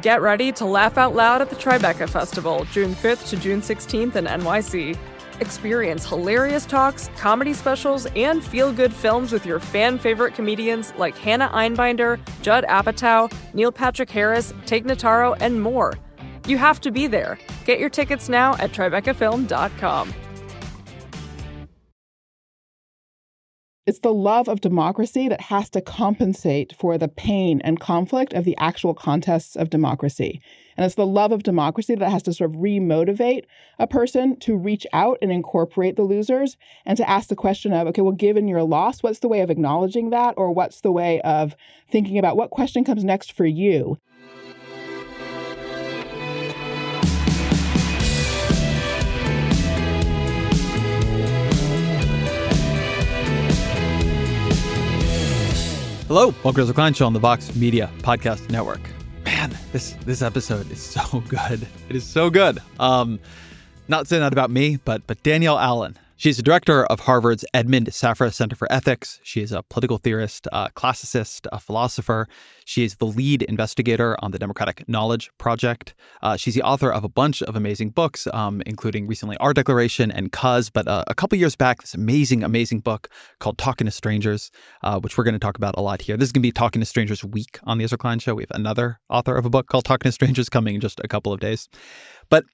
Get ready to laugh out loud at the Tribeca Festival, June 5th to June 16th in NYC. Experience hilarious talks, comedy specials, and feel good films with your fan favorite comedians like Hannah Einbinder, Judd Apatow, Neil Patrick Harris, Tig Notaro, and more. You have to be there. Get your tickets now at TribecaFilm.com. It's the love of democracy that has to compensate for the pain and conflict of the actual contests of democracy. And it's the love of democracy that has to sort of remotivate a person to reach out and incorporate the losers and to ask the question of, okay, well, given your loss, what's the way of acknowledging that? Or what's the way of thinking about what question comes next for you? Hello, welcome to the Klein Show on the Vox Media Podcast Network. Man, this this episode is so good. It is so good. Um, not saying that about me, but but Danielle Allen She's the director of Harvard's Edmond Safra Center for Ethics. She is a political theorist, a classicist, a philosopher. She is the lead investigator on the Democratic Knowledge Project. Uh, she's the author of a bunch of amazing books, um, including recently Our Declaration and Cuz. But uh, a couple years back, this amazing, amazing book called Talking to Strangers, uh, which we're going to talk about a lot here. This is going to be Talking to Strangers week on the Ezra Klein Show. We have another author of a book called Talking to Strangers coming in just a couple of days. But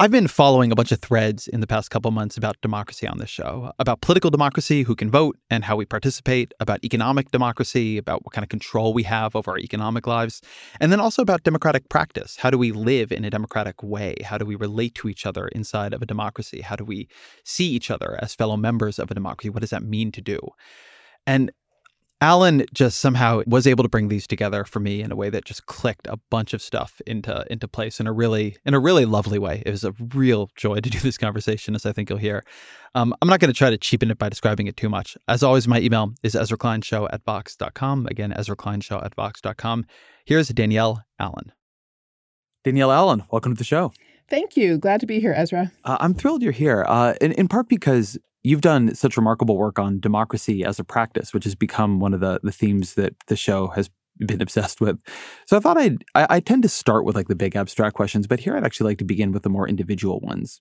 I've been following a bunch of threads in the past couple months about democracy on this show, about political democracy, who can vote and how we participate, about economic democracy, about what kind of control we have over our economic lives, and then also about democratic practice. How do we live in a democratic way? How do we relate to each other inside of a democracy? How do we see each other as fellow members of a democracy? What does that mean to do? And Allen just somehow was able to bring these together for me in a way that just clicked a bunch of stuff into into place in a really in a really lovely way. It was a real joy to do this conversation, as I think you'll hear. Um, I'm not going to try to cheapen it by describing it too much. As always, my email is EzraKleinShow at Vox.com. Again, EzraKleinShow at Vox.com. Here's Danielle Allen. Danielle Allen, welcome to the show. Thank you. Glad to be here, Ezra. Uh, I'm thrilled you're here, uh, in, in part because You've done such remarkable work on democracy as a practice, which has become one of the, the themes that the show has been obsessed with. So I thought I'd, I, I tend to start with like the big abstract questions, but here I'd actually like to begin with the more individual ones.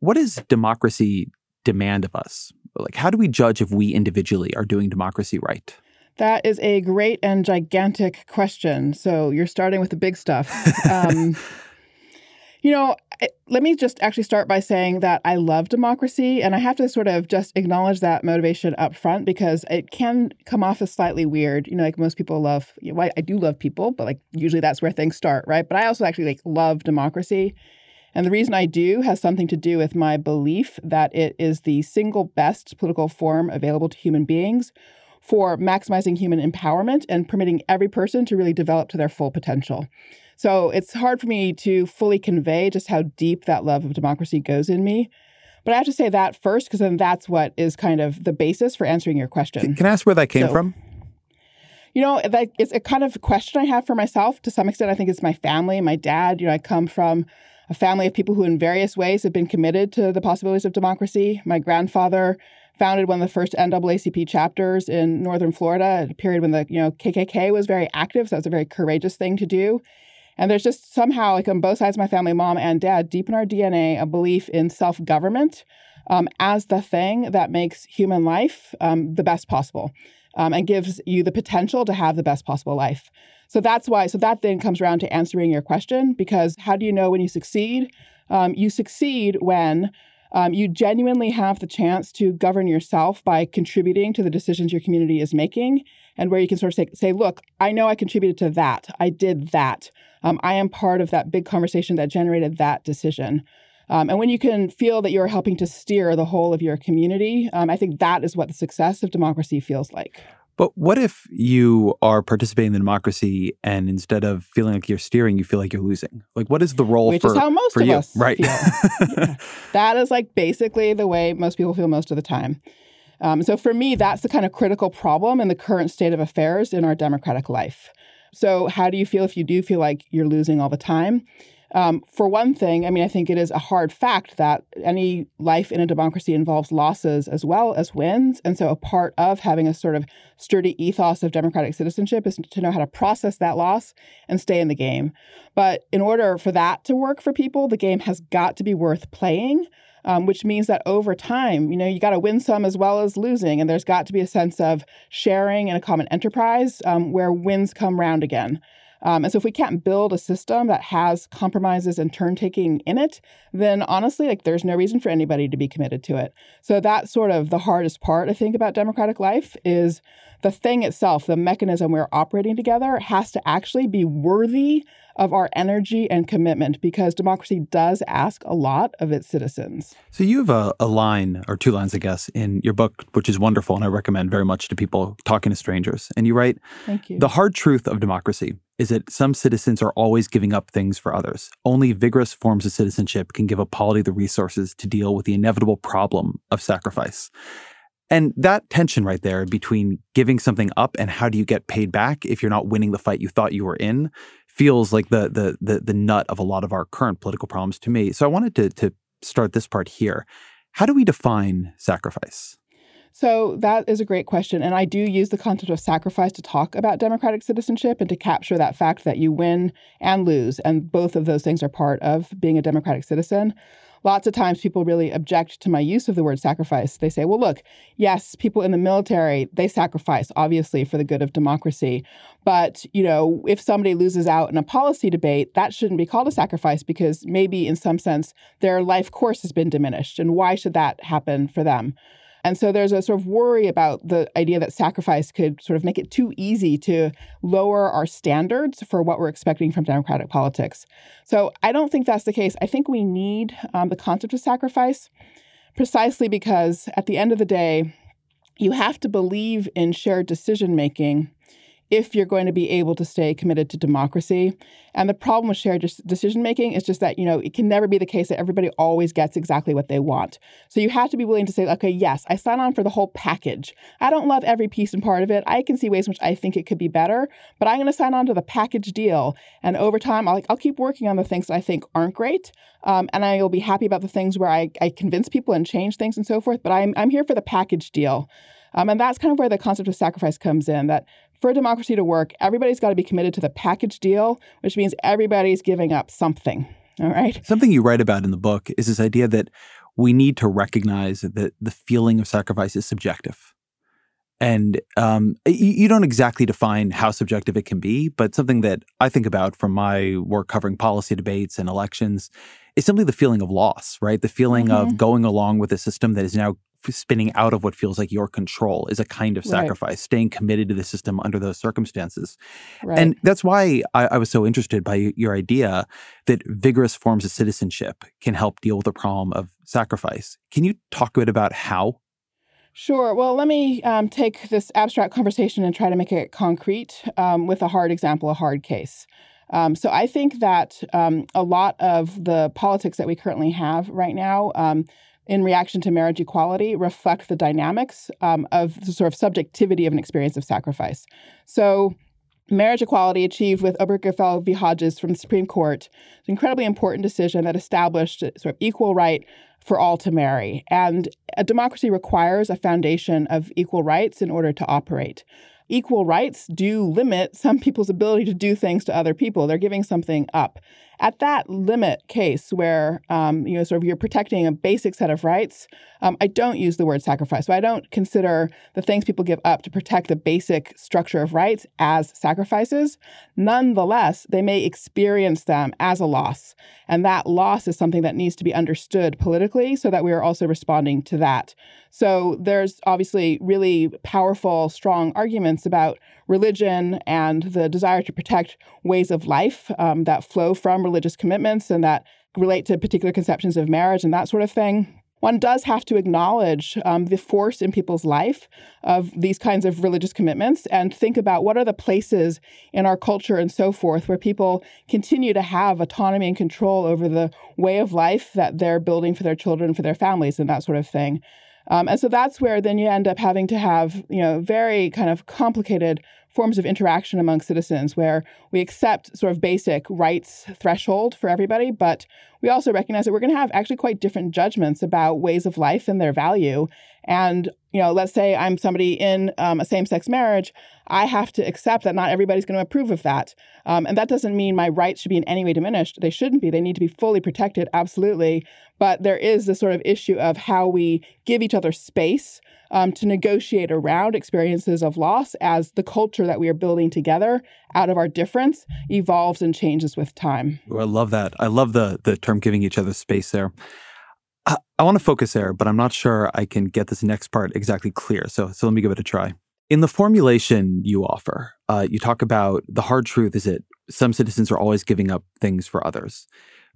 What does democracy demand of us? Like, how do we judge if we individually are doing democracy right? That is a great and gigantic question. So you're starting with the big stuff. Um, you know, let me just actually start by saying that I love democracy, and I have to sort of just acknowledge that motivation up front because it can come off as slightly weird. You know, like most people love, you know, I, I do love people, but like usually that's where things start, right? But I also actually like love democracy. And the reason I do has something to do with my belief that it is the single best political form available to human beings for maximizing human empowerment and permitting every person to really develop to their full potential. So it's hard for me to fully convey just how deep that love of democracy goes in me. But I have to say that first, because then that's what is kind of the basis for answering your question. Can I ask where that came so, from? You know, that it's a kind of question I have for myself to some extent. I think it's my family, my dad. You know, I come from a family of people who, in various ways, have been committed to the possibilities of democracy. My grandfather founded one of the first NAACP chapters in northern Florida at a period when the you know KKK was very active. So that's a very courageous thing to do. And there's just somehow, like on both sides of my family, mom and dad, deep in our DNA, a belief in self government um, as the thing that makes human life um, the best possible um, and gives you the potential to have the best possible life. So that's why, so that then comes around to answering your question because how do you know when you succeed? Um, you succeed when um, you genuinely have the chance to govern yourself by contributing to the decisions your community is making, and where you can sort of say, say look, I know I contributed to that. I did that. Um, I am part of that big conversation that generated that decision. Um, and when you can feel that you're helping to steer the whole of your community, um, I think that is what the success of democracy feels like. But what if you are participating in the democracy and instead of feeling like you're steering, you feel like you're losing? Like, what is the role Which for, is how most of you? us right. feel. Yeah. That is like basically the way most people feel most of the time. Um, so for me, that's the kind of critical problem in the current state of affairs in our democratic life. So, how do you feel if you do feel like you're losing all the time? Um, for one thing, I mean, I think it is a hard fact that any life in a democracy involves losses as well as wins. And so, a part of having a sort of sturdy ethos of democratic citizenship is to know how to process that loss and stay in the game. But in order for that to work for people, the game has got to be worth playing. Um, which means that over time, you know, you got to win some as well as losing, and there's got to be a sense of sharing and a common enterprise um, where wins come round again. Um, and so, if we can't build a system that has compromises and turn taking in it, then honestly, like there's no reason for anybody to be committed to it. So that's sort of the hardest part, I think, about democratic life is the thing itself, the mechanism we're operating together, has to actually be worthy of our energy and commitment because democracy does ask a lot of its citizens. So you have a, a, line or two lines, I guess, in your book, which is wonderful and I recommend very much to people talking to strangers. And you write, Thank you. The hard truth of democracy is that some citizens are always giving up things for others. Only vigorous forms of citizenship can give a polity the resources to deal with the inevitable problem of sacrifice. And that tension right there between giving something up and how do you get paid back if you're not winning the fight you thought you were in feels like the the the, the nut of a lot of our current political problems to me. So I wanted to to start this part here. How do we define sacrifice? So that is a great question. And I do use the concept of sacrifice to talk about democratic citizenship and to capture that fact that you win and lose. And both of those things are part of being a democratic citizen lots of times people really object to my use of the word sacrifice. They say, well, look, yes, people in the military, they sacrifice, obviously, for the good of democracy. But, you know, if somebody loses out in a policy debate, that shouldn't be called a sacrifice because maybe in some sense their life course has been diminished. And why should that happen for them? And so there's a sort of worry about the idea that sacrifice could sort of make it too easy to lower our standards for what we're expecting from democratic politics. So I don't think that's the case. I think we need um, the concept of sacrifice precisely because at the end of the day, you have to believe in shared decision making if you're going to be able to stay committed to democracy. And the problem with shared decision making is just that, you know, it can never be the case that everybody always gets exactly what they want. So you have to be willing to say, okay, yes, I sign on for the whole package. I don't love every piece and part of it. I can see ways in which I think it could be better, but I'm going to sign on to the package deal. And over time, I'll, I'll keep working on the things that I think aren't great. Um, and I will be happy about the things where I, I convince people and change things and so forth. But I'm, I'm here for the package deal. Um, and that's kind of where the concept of sacrifice comes in that for a democracy to work, everybody's got to be committed to the package deal, which means everybody's giving up something. All right. Something you write about in the book is this idea that we need to recognize that the feeling of sacrifice is subjective. And um, you, you, don't exactly define how subjective it can be, but something that I think about from my work covering policy debates and elections is simply the feeling of loss, right? The feeling mm-hmm. of going along with a system that is now spinning out of what feels like your control is a kind of sacrifice, right. staying committed to the system under those circumstances. Right. And that's why I, I, was so interested by your idea that vigorous forms of citizenship can help deal with the problem of sacrifice. Can you talk a bit about how? Sure. Well, let me um, take this abstract conversation and try to make it concrete um, with a hard example, a hard case. Um, so I think that um, a lot of the politics that we currently have right now um, in reaction to marriage equality reflect the dynamics um, of the sort of subjectivity of an experience of sacrifice. So, marriage equality achieved with Obergefell v. Hodges from the Supreme Court, an incredibly important decision that established sort of equal right for all to marry. And a democracy requires a foundation of equal rights in order to operate equal rights do limit some people's ability to do things to other people. They're giving something up. At that limit case where um, you know sort of you're protecting a basic set of rights, um, I don't use the word sacrifice. So I don't consider the things people give up to protect the basic structure of rights as sacrifices. Nonetheless, they may experience them as a loss, and that loss is something that needs to be understood politically, so that we are also responding to that. So there's obviously really powerful, strong arguments about religion and the desire to protect ways of life um, that flow from religious commitments and that relate to particular conceptions of marriage and that sort of thing. one does have to acknowledge um, the force in people's life of these kinds of religious commitments and think about what are the places in our culture and so forth where people continue to have autonomy and control over the way of life that they're building for their children, for their families, and that sort of thing. Um, and so that's where then you end up having to have, you know, very kind of complicated forms of interaction among citizens where we accept sort of basic rights threshold for everybody, but we also recognize that we're going to have actually quite different judgments about ways of life and their value. And, you know, let's say I'm somebody in um, a same sex marriage, I have to accept that not everybody's going to approve of that. Um, and that doesn't mean my rights should be in any way diminished. They shouldn't be. They need to be fully protected, absolutely. But there is this sort of issue of how we give each other space um, to negotiate around experiences of loss as the culture that we are building together out of our difference evolves and changes with time. Ooh, I love that. I love the the term giving each other space there. I, want to focus there, but I'm not sure I can get this next part exactly clear. So so let me give it a try. In the formulation you offer, uh, you talk about the hard truth is that some citizens are always giving up things for others.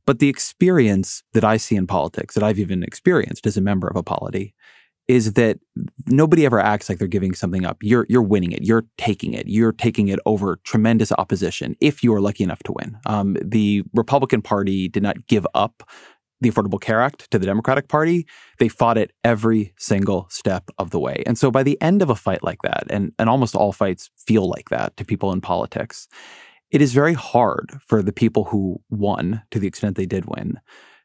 But the experience that I see in politics, that I've even experienced as a member of a polity, is that nobody ever acts like they're giving something up. You're you're winning it. You're taking it. You're taking it over tremendous opposition if you are lucky enough to win. Um, the Republican Party did not give up the Affordable Care Act to the Democratic Party. They fought it every single step of the way. And so by the end of a fight like that, and, and almost all fights feel like that to people in politics, it is very hard for the people who won, to the extent they did win,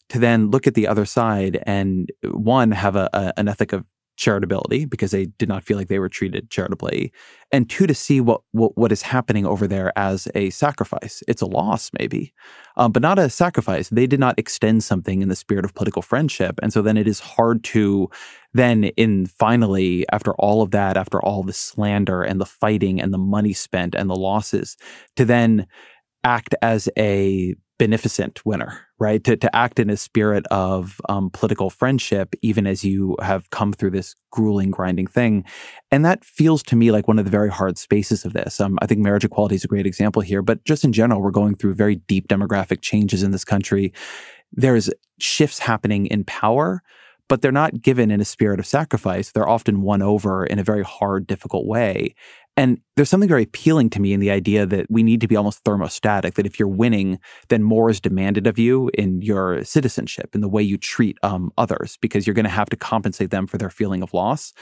to then look at the other side and one have a, a, an ethic of charitability because they did not feel like they were treated charitably and two to see what what, what is happening over there as a sacrifice. It's a loss maybe um, but not a sacrifice. They did not extend something in the spirit of political friendship and so then it is hard to then in finally after all of that after all the slander and the fighting and the money spent and the losses to then act as a beneficent winner, right? To, to act in a spirit of um, political friendship, even as you have come through this grueling, grinding thing. And that feels to me like one of the very hard spaces of this. Um, I think marriage equality is a great example here, but just in general, we're going through very deep demographic changes in this country. There's shifts happening in power but they're not given in a spirit of sacrifice. They're often won over in a very hard, difficult way. And there's something very appealing to me in the idea that we need to be almost thermostatic, that if you're winning, then more is demanded of you in your citizenship, in the way you treat um, others, because you're going to have to compensate them for their feeling of loss.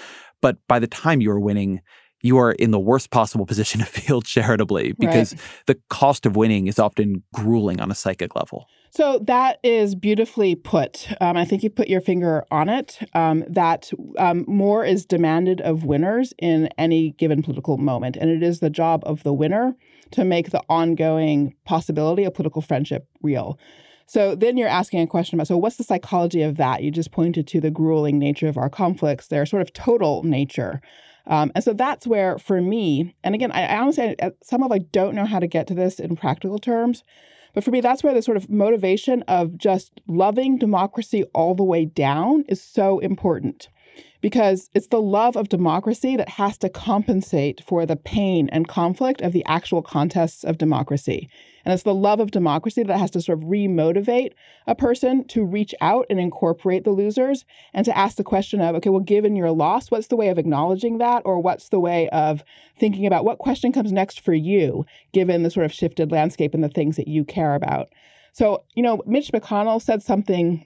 But by the time you're winning, you are in the worst possible position to feel charitably because right. the cost of winning is often grueling on a psychic level. So that is beautifully put. Um, I think you put your finger on it. Um, that um, more is demanded of winners in any given political moment, and it is the job of the winner to make the ongoing possibility of political friendship real. So then you're asking a question about so what's the psychology of that? You just pointed to the grueling nature of our conflicts, their sort of total nature. Um, and so that's where, for me, and again, I, I honestly, some of I don't know how to get to this in practical terms, but for me, that's where the sort of motivation of just loving democracy all the way down is so important because it's the love of democracy that has to compensate for the pain and conflict of the actual contests of democracy. And it's the love of democracy that has to sort of remotivate a person to reach out and incorporate the losers and to ask the question of, okay, well, given your loss, what's the way of acknowledging that? Or what's the way of thinking about what question comes next for you, given the sort of shifted landscape and the things that you care about? So, you know, Mitch McConnell said something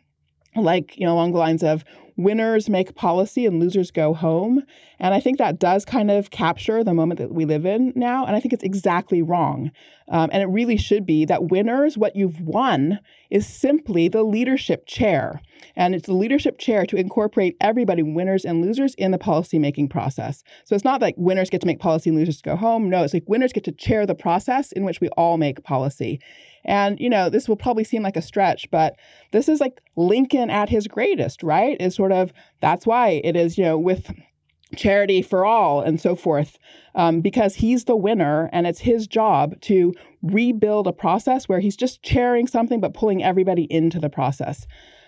like, you know, along the lines of winners make policy and losers go home. And I think that does kind of capture the moment that we live in now. And I think it's exactly wrong. Um, and it really should be that winners, what you've won is simply the leadership chair. And it's the leadership chair to incorporate everybody, winners and losers, in the policymaking process. So it's not like winners get to make policy and losers go home. No, it's like winners get to chair the process in which we all make policy. And, you know, this will probably seem like a stretch, but this is like Lincoln at his greatest, right? Is sort of that's why it is, you know, with charity for all and so forth, um, because he's the winner and it's his job to rebuild a process where he's just chairing something but pulling everybody into the process.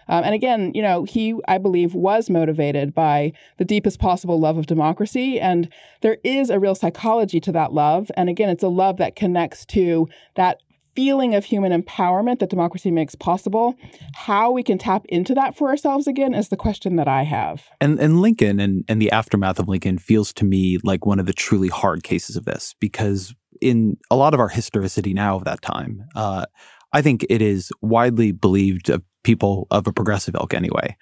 Um, and again, you know, he, I believe, was motivated by the deepest possible love of democracy. And there is a real psychology to that love. And again, it's a love that connects to that feeling of human empowerment that democracy makes possible. How we can tap into that for ourselves again is the question that I have. And and Lincoln and, and the aftermath of Lincoln feels to me like one of the truly hard cases of this because in a lot of our historicity now of that time, uh, I think it is widely believed of people of a progressive ilk anyway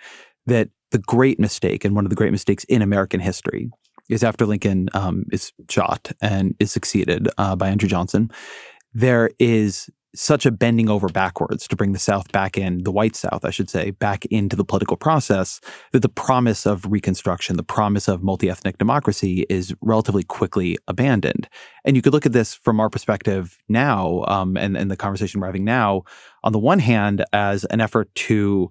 that the great mistake and one of the great mistakes in American history is after Lincoln um, is shot and is succeeded uh, by Andrew Johnson, there is such a bending over backwards to bring the South back in, the white South, I should say, back into the political process, that the promise of Reconstruction, the promise of multi ethnic democracy is relatively quickly abandoned. And you could look at this from our perspective now, um, and, and the conversation we're having now, on the one hand, as an effort to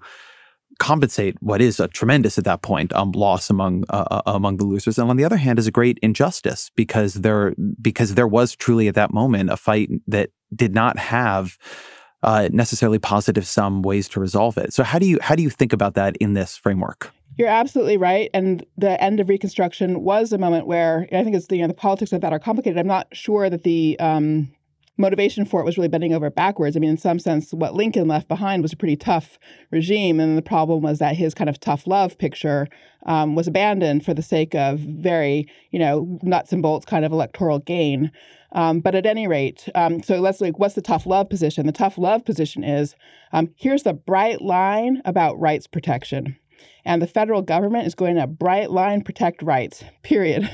compensate what is a tremendous at that point um, loss among uh, uh, among the losers, and on the other hand, is a great injustice because there because there was truly at that moment a fight that did not have uh, necessarily positive sum ways to resolve it. So how do you how do you think about that in this framework? You're absolutely right, and the end of Reconstruction was a moment where I think it's the you know, the politics of that are complicated. I'm not sure that the um, motivation for it was really bending over backwards. I mean, in some sense, what Lincoln left behind was a pretty tough regime, and the problem was that his kind of tough love picture um, was abandoned for the sake of very, you know, nuts and bolts kind of electoral gain. Um, but at any rate, um, so let's like, what's the tough love position? The tough love position is um, here's the bright line about rights protection and the federal government is going to bright line protect rights, period.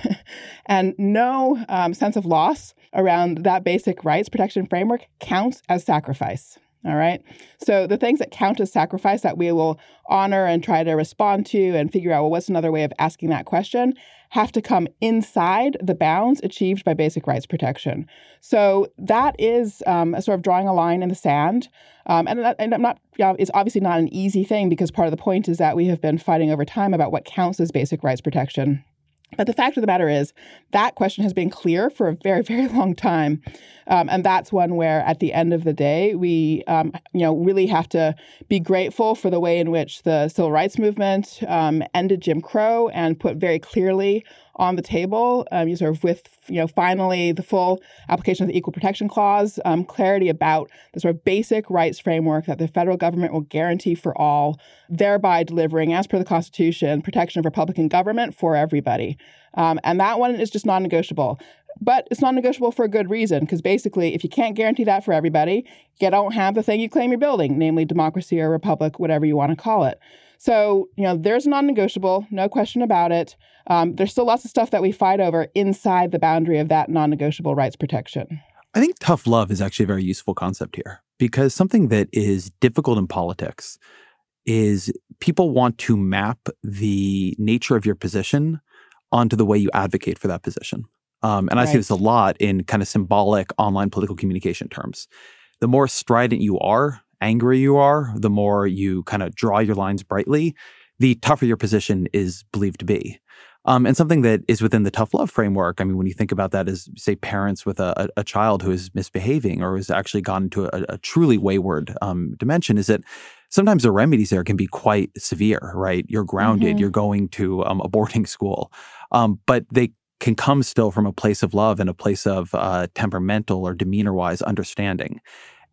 and no um, sense of loss around that basic rights protection framework counts as sacrifice. All right. So the things that count as sacrifice that we will honor and try to respond to and figure out, well, what's another way of asking that question, have to come inside the bounds achieved by basic rights protection. So that is um, a sort of drawing a line in the sand. Um, and, and I'm not, you know, it's obviously not an easy thing because part of the point is that we have been fighting over time about what counts as basic rights protection. But the fact of the matter is, that question has been clear for a very, very long time, um, and that's one where, at the end of the day, we, um, you know, really have to be grateful for the way in which the civil rights movement um, ended Jim Crow and put very clearly on the table. Um, you sort of with you know finally the full application of the Equal Protection Clause, um, clarity about the sort of basic rights framework that the federal government will guarantee for all, thereby delivering, as per the Constitution, protection of Republican government for everybody. Um, and that one is just non-negotiable. But it's non-negotiable for a good reason, because basically, if you can't guarantee that for everybody, you don't have the thing you claim you're building, namely democracy or republic, whatever you want to call it. So, you know, there's non-negotiable, no question about it. Um, there's still lots of stuff that we fight over inside the boundary of that non-negotiable rights protection. I think tough love is actually a very useful concept here because something that is difficult in politics is people want to map the nature of your position onto the way you advocate for that position. Um, and I right. see this a lot in kind of symbolic online political communication terms. The more strident you are, angry you are, the more you kind of draw your lines brightly, the tougher your position is believed to be. Um, and something that is within the tough love framework. I mean, when you think about that as, say, parents with a, a, child who is misbehaving or has actually gone into a, a truly wayward um, dimension, is that sometimes the remedies there can be quite severe, right? You're grounded, mm-hmm. you're going to um, a boarding school, um, but they can come still from a place of love and a place of uh, temperamental or demeanor wise understanding.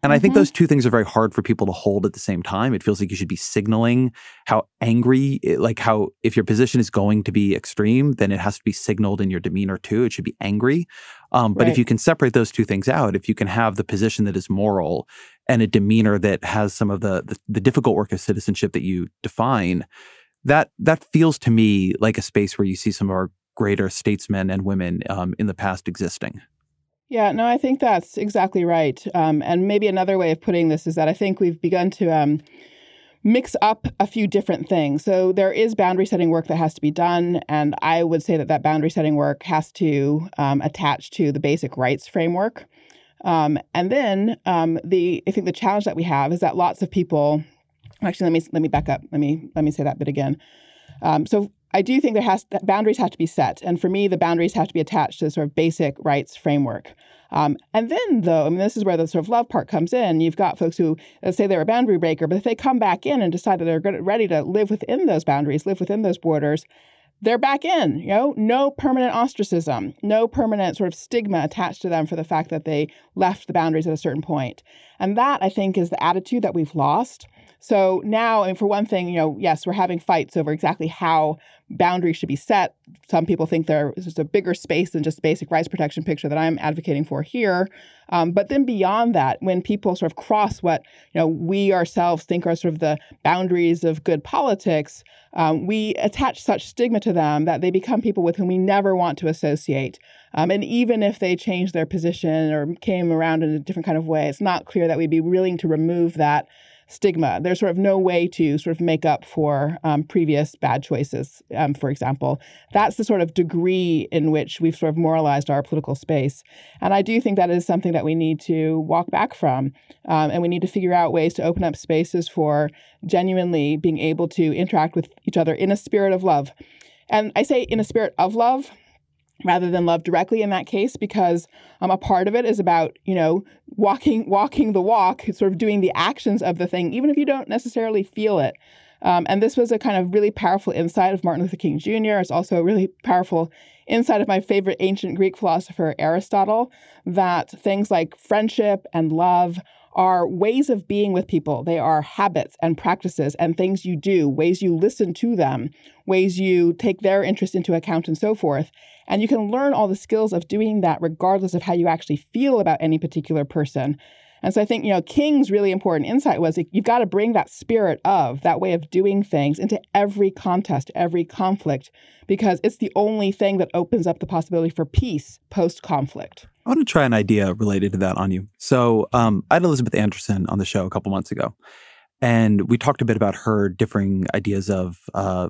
And mm-hmm. I think mm-hmm. those two things are very hard for people to hold at the same time. It feels like you should be signaling how angry, like how if your position is going to be extreme, then it has to be signaled in your demeanor too. It should be angry. Um, but right. if you can separate those two things out, if you can have the position that is moral and a demeanor that has some of the, the, the difficult work of citizenship that you define, that that feels to me like a space where you see some of our greater statesmen and women um, in the past existing. Yeah, no, I think that's exactly right. Um, and maybe another way of putting this is that I think we've begun to um, mix up a few different things. So there is boundary setting work that has to be done, and I would say that that boundary setting work has to um, attach to the basic rights framework. Um, and then um, the I think the challenge that we have is that lots of people. Actually, let me let me back up. Let me let me say that bit again. Um, so I do think there has boundaries have to be set, and for me, the boundaries have to be attached to the sort of basic rights framework. Um, and then, though, I mean, this is where the sort of love part comes in. You've got folks who say they're a boundary breaker, but if they come back in and decide that they're ready to live within those boundaries, live within those borders, they're back in, you know, no permanent ostracism, no permanent sort of stigma attached to them for the fact that they left the boundaries at a certain point. And that, I think, is the attitude that we've lost. So now, for one thing, you know, yes, we're having fights over exactly how boundaries should be set. Some people think there's a bigger space than just basic rights protection picture that I'm advocating for here. Um, but then beyond that, when people sort of cross what you know we ourselves think are sort of the boundaries of good politics, um, we attach such stigma to them that they become people with whom we never want to associate. Um, and even if they change their position or came around in a different kind of way, it's not clear that we'd be willing to remove that stigma. There's sort of no way to sort of make up for um, previous bad choices, um, for example. That's the sort of degree in which we've sort of moralized our political space. And I do think that is something that we need to walk back from. Um, and we need to figure out ways to open up spaces for genuinely being able to interact with each other in a spirit of love. And I say in a spirit of love rather than love directly in that case because um, a part of it is about you know walking walking the walk sort of doing the actions of the thing even if you don't necessarily feel it um, and this was a kind of really powerful insight of martin luther king jr it's also a really powerful insight of my favorite ancient greek philosopher aristotle that things like friendship and love are ways of being with people. They are habits and practices and things you do, ways you listen to them, ways you take their interest into account, and so forth. And you can learn all the skills of doing that regardless of how you actually feel about any particular person. And so I think, you know, King's really important insight was you've got to bring that spirit of that way of doing things into every contest, every conflict, because it's the only thing that opens up the possibility for peace post conflict. I want to try an idea related to that on you. So um, I had Elizabeth Anderson on the show a couple months ago, and we talked a bit about her differing ideas of uh,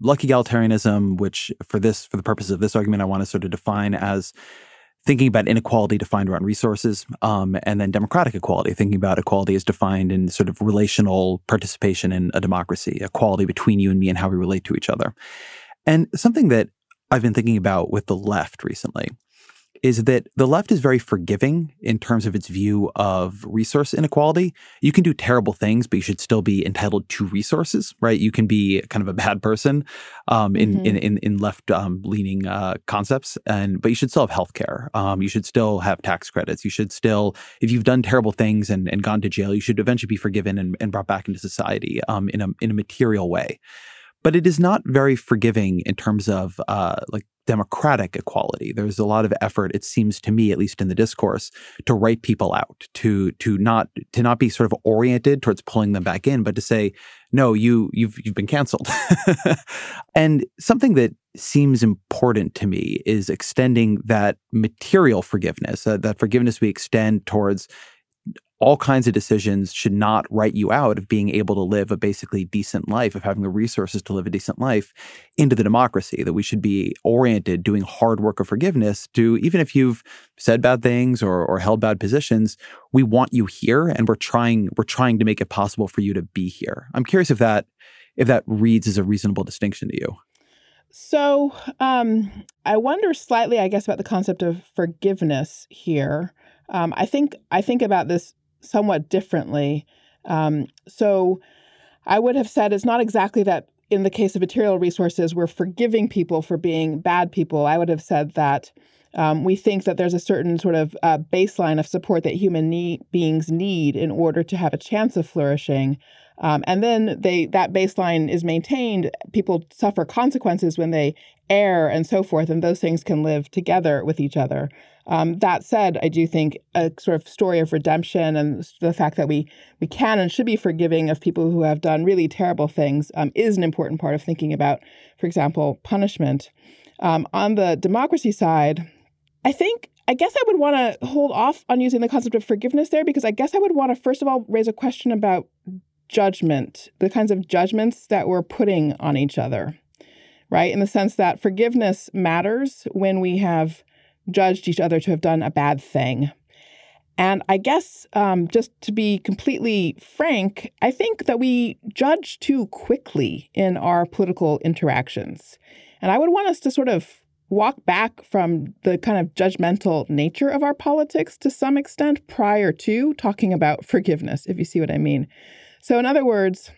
luck egalitarianism, which for this, for the purpose of this argument, I want to sort of define as thinking about inequality defined around resources, um, and then democratic equality, thinking about equality as defined in sort of relational participation in a democracy, equality between you and me and how we relate to each other. And something that I've been thinking about with the left recently is that the left is very forgiving in terms of its view of resource inequality. You can do terrible things, but you should still be entitled to resources, right? You can be kind of a bad person um, in, mm-hmm. in, in, in left um, leaning uh, concepts, and but you should still have health care. Um, you should still have tax credits. You should still, if you've done terrible things and, and gone to jail, you should eventually be forgiven and, and brought back into society um, in a in a material way but it is not very forgiving in terms of uh, like democratic equality. There's a lot of effort, it seems to me, at least in the discourse, to write people out, to to not to not be sort of oriented towards pulling them back in, but to say, no, you you've you've been canceled. and something that seems important to me is extending that material forgiveness, uh, that forgiveness we extend towards all kinds of decisions should not write you out of being able to live a basically decent life, of having the resources to live a decent life into the democracy, that we should be oriented doing hard work of forgiveness to even if you've said bad things or, or held bad positions, we want you here and we're trying we're trying to make it possible for you to be here. I'm curious if that if that reads as a reasonable distinction to you. So um, I wonder slightly, I guess, about the concept of forgiveness here. Um, I think I think about this somewhat differently. Um, so I would have said it's not exactly that in the case of material resources, we're forgiving people for being bad people. I would have said that um, we think that there's a certain sort of uh, baseline of support that human need, beings need in order to have a chance of flourishing. Um, and then they that baseline is maintained. People suffer consequences when they err and so forth, and those things can live together with each other. Um, that said, I do think a sort of story of redemption and the fact that we we can and should be forgiving of people who have done really terrible things um, is an important part of thinking about, for example, punishment. Um, on the democracy side, I think I guess I would want to hold off on using the concept of forgiveness there because I guess I would want to first of all raise a question about judgment, the kinds of judgments that we're putting on each other, right? In the sense that forgiveness matters when we have judged each other to have done a bad thing. And I guess, um, just to be completely frank, I think that we judge too quickly in our political interactions. And I would want us to sort of walk back from the kind of judgmental nature of our politics to some extent prior to talking about forgiveness, if you see what I mean. So, in other words,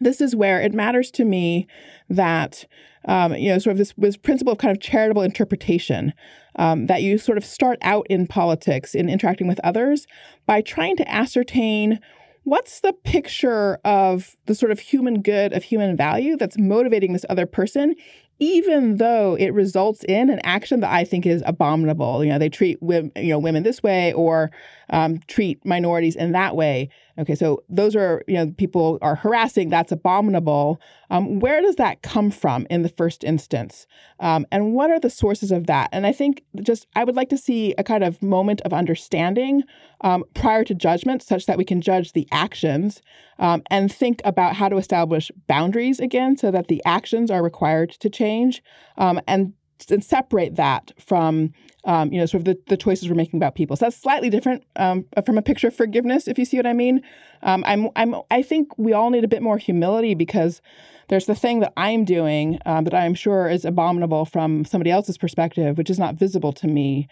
this is where it matters to me that um, you know sort of this, this principle of kind of charitable interpretation um, that you sort of start out in politics in interacting with others by trying to ascertain what's the picture of the sort of human good of human value that's motivating this other person even though it results in an action that I think is abominable. You know, they treat women, you know, women this way or um, treat minorities in that way. Okay, so those are, you know, people are harassing, that's abominable. Um, where does that come from in the first instance? Um, and what are the sources of that? And I think just, I would like to see a kind of moment of understanding um, prior to judgment such that we can judge the actions um, and think about how to establish boundaries again so that the actions are required to change um, and and separate that from um, you know sort of the, the choices we're making about people. So that's slightly different um, from a picture of forgiveness, if you see what I mean. Um, I'm I'm I think we all need a bit more humility because there's the thing that I'm doing um, that I'm sure is abominable from somebody else's perspective, which is not visible to me.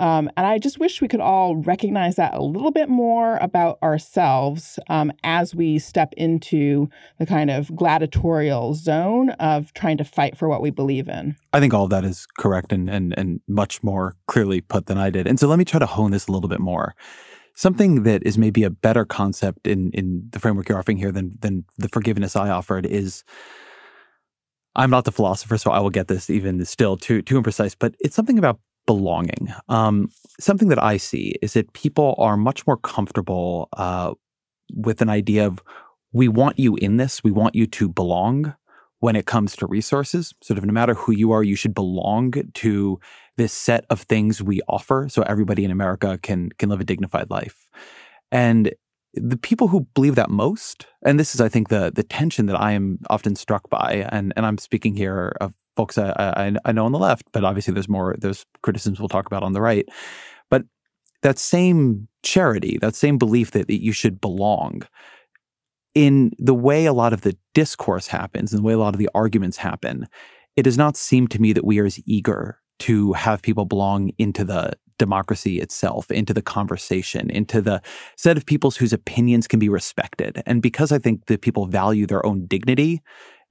Um, and I just wish we could all recognize that a little bit more about ourselves um, as we step into the kind of gladiatorial zone of trying to fight for what we believe in. I think all of that is correct and, and, and much more clearly put than I did. And so let me try to hone this a little bit more. Something that is maybe a better concept in, in the framework you're offering here than, than the forgiveness I offered is I'm not the philosopher, so I will get this even still too too imprecise, but it's something about belonging. Um, something that I see is that people are much more comfortable uh, with an idea of we want you in this, we want you to belong when it comes to resources. Sort of no matter who you are, you should belong to this set of things we offer so everybody in America can can live a dignified life. And the people who believe that most, and this is, I think, the the tension that I am often struck by, and and I'm speaking here of folks I, I, I know on the left, but obviously there's more there's criticisms we'll talk about on the right. But that same charity, that same belief that, that you should belong, in the way a lot of the discourse happens, and the way a lot of the arguments happen, it does not seem to me that we are as eager to have people belong into the democracy itself, into the conversation, into the set of peoples whose opinions can be respected. And because I think that people value their own dignity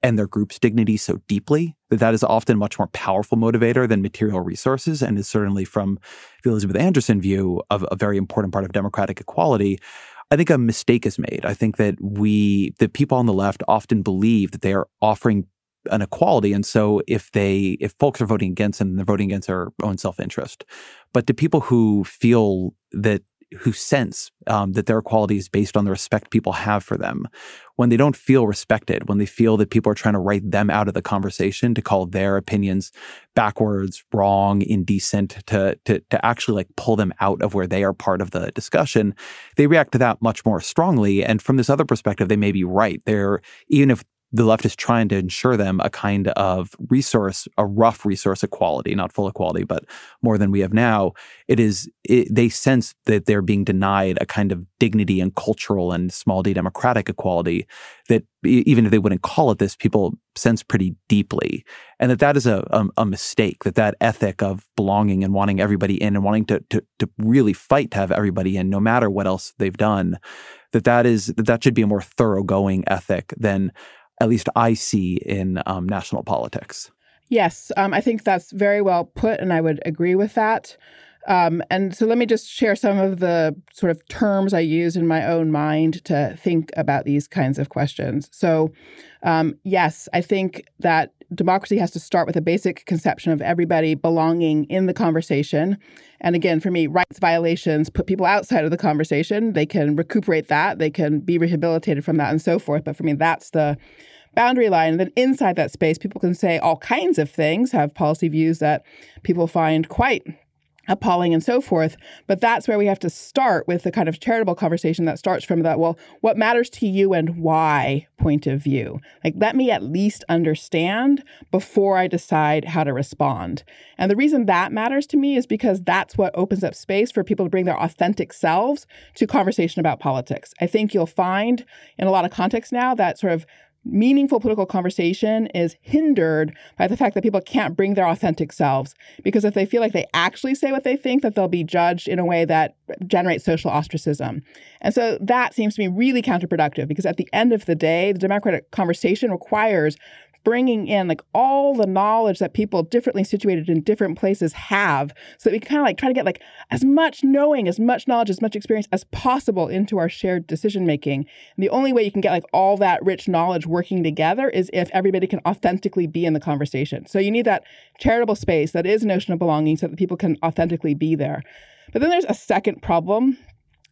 and their group's dignity so deeply that that is often much more powerful motivator than material resources and is certainly from the Elizabeth Anderson view of a very important part of democratic equality I think a mistake is made. I think that we, the people on the left often believe that they are offering an equality. And so if they, if folks are voting against them, they're voting against their own self interest. But to people who feel that who sense um, that their equality is based on the respect people have for them. When they don't feel respected, when they feel that people are trying to write them out of the conversation to call their opinions backwards, wrong, indecent, to, to, to actually like pull them out of where they are part of the discussion, they react to that much more strongly. And from this other perspective, they may be right. They're, even if the left is trying to ensure them a kind of resource, a rough resource equality, not full equality, but more than we have now. It is, it, they sense that they're being denied a kind of dignity and cultural and small d democratic equality that even if they wouldn't call it this, people sense pretty deeply. And that that is a, a, a mistake, that that ethic of belonging and wanting everybody in and wanting to, to, to really fight to have everybody in, no matter what else they've done, that that is, that that should be a more thoroughgoing ethic than at least I see in um, national politics. Yes, um, I think that's very well put, and I would agree with that. Um, and so let me just share some of the sort of terms I use in my own mind to think about these kinds of questions. So, um, yes, I think that democracy has to start with a basic conception of everybody belonging in the conversation. And again, for me, rights violations put people outside of the conversation. They can recuperate that, they can be rehabilitated from that, and so forth. But for me, that's the boundary line. And then inside that space, people can say all kinds of things, have policy views that people find quite appalling and so forth. But that's where we have to start with the kind of charitable conversation that starts from that, well, what matters to you and why point of view? Like, let me at least understand before I decide how to respond. And the reason that matters to me is because that's what opens up space for people to bring their authentic selves to conversation about politics. I think you'll find in a lot of contexts now that sort of meaningful political conversation is hindered by the fact that people can't bring their authentic selves. Because if they feel like they actually say what they think, that they'll be judged in a way that generates social ostracism. And so that seems to me really counterproductive because at the end of the day, the democratic conversation requires bringing in like all the knowledge that people differently situated in different places have. So that we kind of like try to get like as much knowing as much knowledge as much experience as possible into our shared decision making and the only way you can get like all that rich knowledge working together is if everybody can authentically be in the conversation. So you need that charitable space that is notion of belonging so that people can authentically be there. But then there's a second problem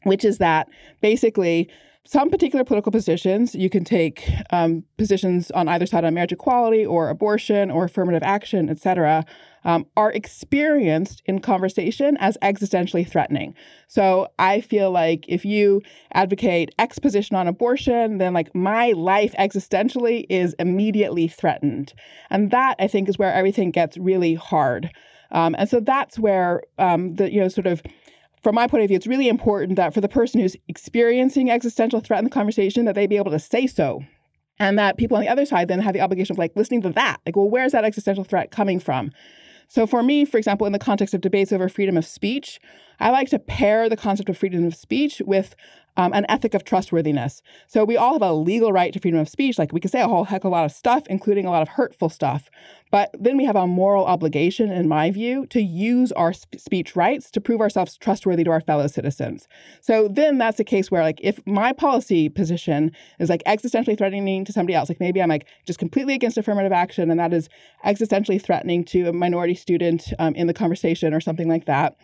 which is that basically some particular political positions, you can take um, positions on either side on marriage equality or abortion or affirmative action, etc. um, are experienced in conversation as existentially threatening. So I feel like if you advocate X position on abortion, then like my life existentially is immediately threatened. And that I think is where everything gets really hard. Um, and so that's where um, the, you know, sort of from my point of view, it's really important that for the person who's experiencing existential threat in the conversation, that they be able to say so. And that people on the other side then have the obligation of like listening to that. Like, well, where's that existential threat coming from? So for me, for example, in the context of debates over freedom of speech, I like to pair the concept of freedom of speech with um, an ethic of trustworthiness. So we all have a legal right to freedom of speech. Like we can say a whole heck of a lot of stuff, including a lot of hurtful stuff. But then we have a moral obligation, in my view, to use our sp- speech rights to prove ourselves trustworthy to our fellow citizens. So then that's a case where, like, if my policy position is like existentially threatening to somebody else, like maybe I'm like just completely against affirmative action and that is existentially threatening to a minority student um, in the conversation or something like that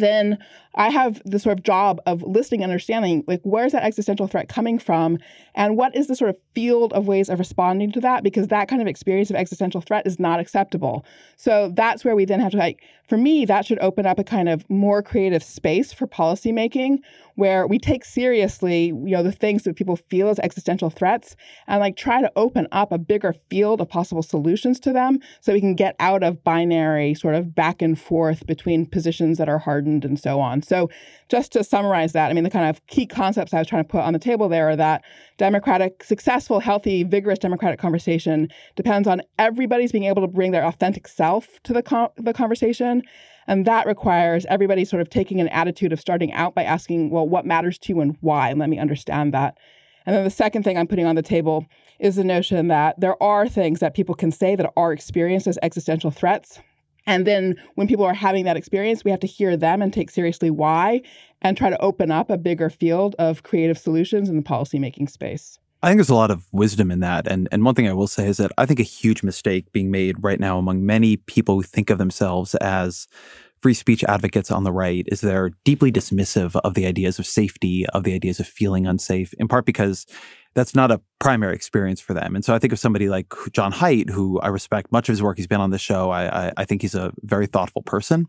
then I have the sort of job of listening and understanding like where's that existential threat coming from and what is the sort of field of ways of responding to that because that kind of experience of existential threat is not acceptable. So that's where we then have to like for me that should open up a kind of more creative space for policymaking where we take seriously you know the things that people feel as existential threats and like try to open up a bigger field of possible solutions to them so we can get out of binary sort of back and forth between positions that are hardened and so on. So, just to summarize that, I mean, the kind of key concepts I was trying to put on the table there are that democratic, successful, healthy, vigorous democratic conversation depends on everybody's being able to bring their authentic self to the, con- the conversation. And that requires everybody sort of taking an attitude of starting out by asking, well, what matters to you and why? And let me understand that. And then the second thing I'm putting on the table is the notion that there are things that people can say that are experienced as existential threats and then when people are having that experience, we have to hear them and take seriously why and try to open up a bigger field of creative solutions in the policymaking space. I think there's a lot of wisdom in that. And and one thing I will say is that I think a huge mistake being made right now among many people who think of themselves as free speech advocates on the right is they're deeply dismissive of the ideas of safety, of the ideas of feeling unsafe, in part because that's not a primary experience for them. And so I think of somebody like John Haidt, who I respect much of his work. He's been on the show. I, I, I think he's a very thoughtful person.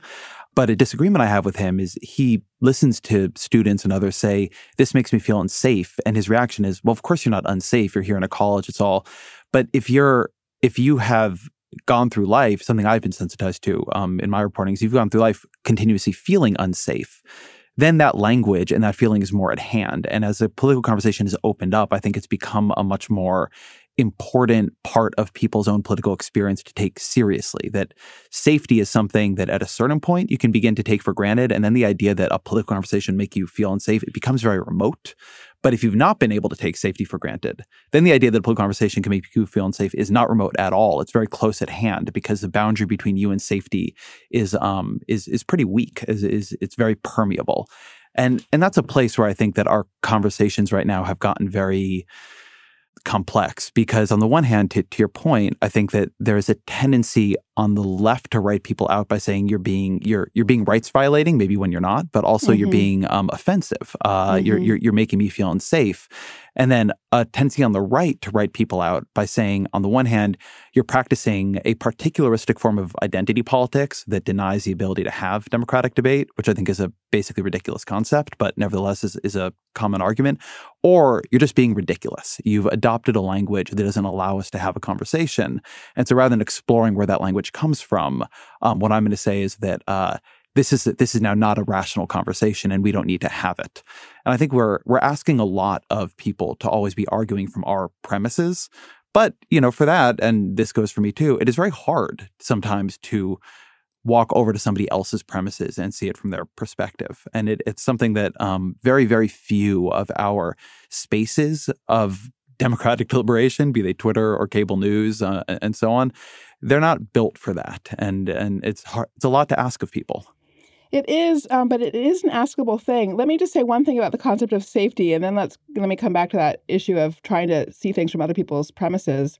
But a disagreement I have with him is he listens to students and others say, This makes me feel unsafe. And his reaction is, Well, of course you're not unsafe. You're here in a college. It's all. But if you're, if you have gone through life, something I've been sensitized to um, in my reporting is you've gone through life continuously feeling unsafe then that language and that feeling is more at hand. And as the political conversation has opened up, I think it's become a much more important part of people's own political experience to take seriously. That safety is something that at a certain point you can begin to take for granted. And then the idea that a political conversation make you feel unsafe, it becomes very remote. But if you've not been able to take safety for granted, then the idea that a political conversation can make you feel unsafe is not remote at all. It's very close at hand because the boundary between you and safety is um is is pretty weak. Is is it's very permeable. And and that's a place where I think that our conversations right now have gotten very complex because on the one hand to, to your point i think that there's a tendency on the left to write people out by saying you're being you're you're being rights violating maybe when you're not but also mm-hmm. you're being um, offensive uh, mm-hmm. you're, you're you're making me feel unsafe and then a tendency on the right to write people out by saying, on the one hand, you're practicing a particularistic form of identity politics that denies the ability to have democratic debate, which I think is a basically ridiculous concept, but nevertheless is, is a common argument. Or you're just being ridiculous. You've adopted a language that doesn't allow us to have a conversation. And so rather than exploring where that language comes from, um, what I'm going to say is that uh, this is this is now not a rational conversation and we don't need to have it. And I think we're we're asking a lot of people to always be arguing from our premises, but you know, for that, and this goes for me too, it is very hard sometimes to walk over to somebody else's premises and see it from their perspective. And it, it's something that um, very, very few of our spaces of democratic deliberation, be they Twitter or cable news uh, and so on, they're not built for that. And and it's hard, it's a lot to ask of people. It is, um, but it is an askable thing. Let me just say one thing about the concept of safety, and then let's let me come back to that issue of trying to see things from other people's premises.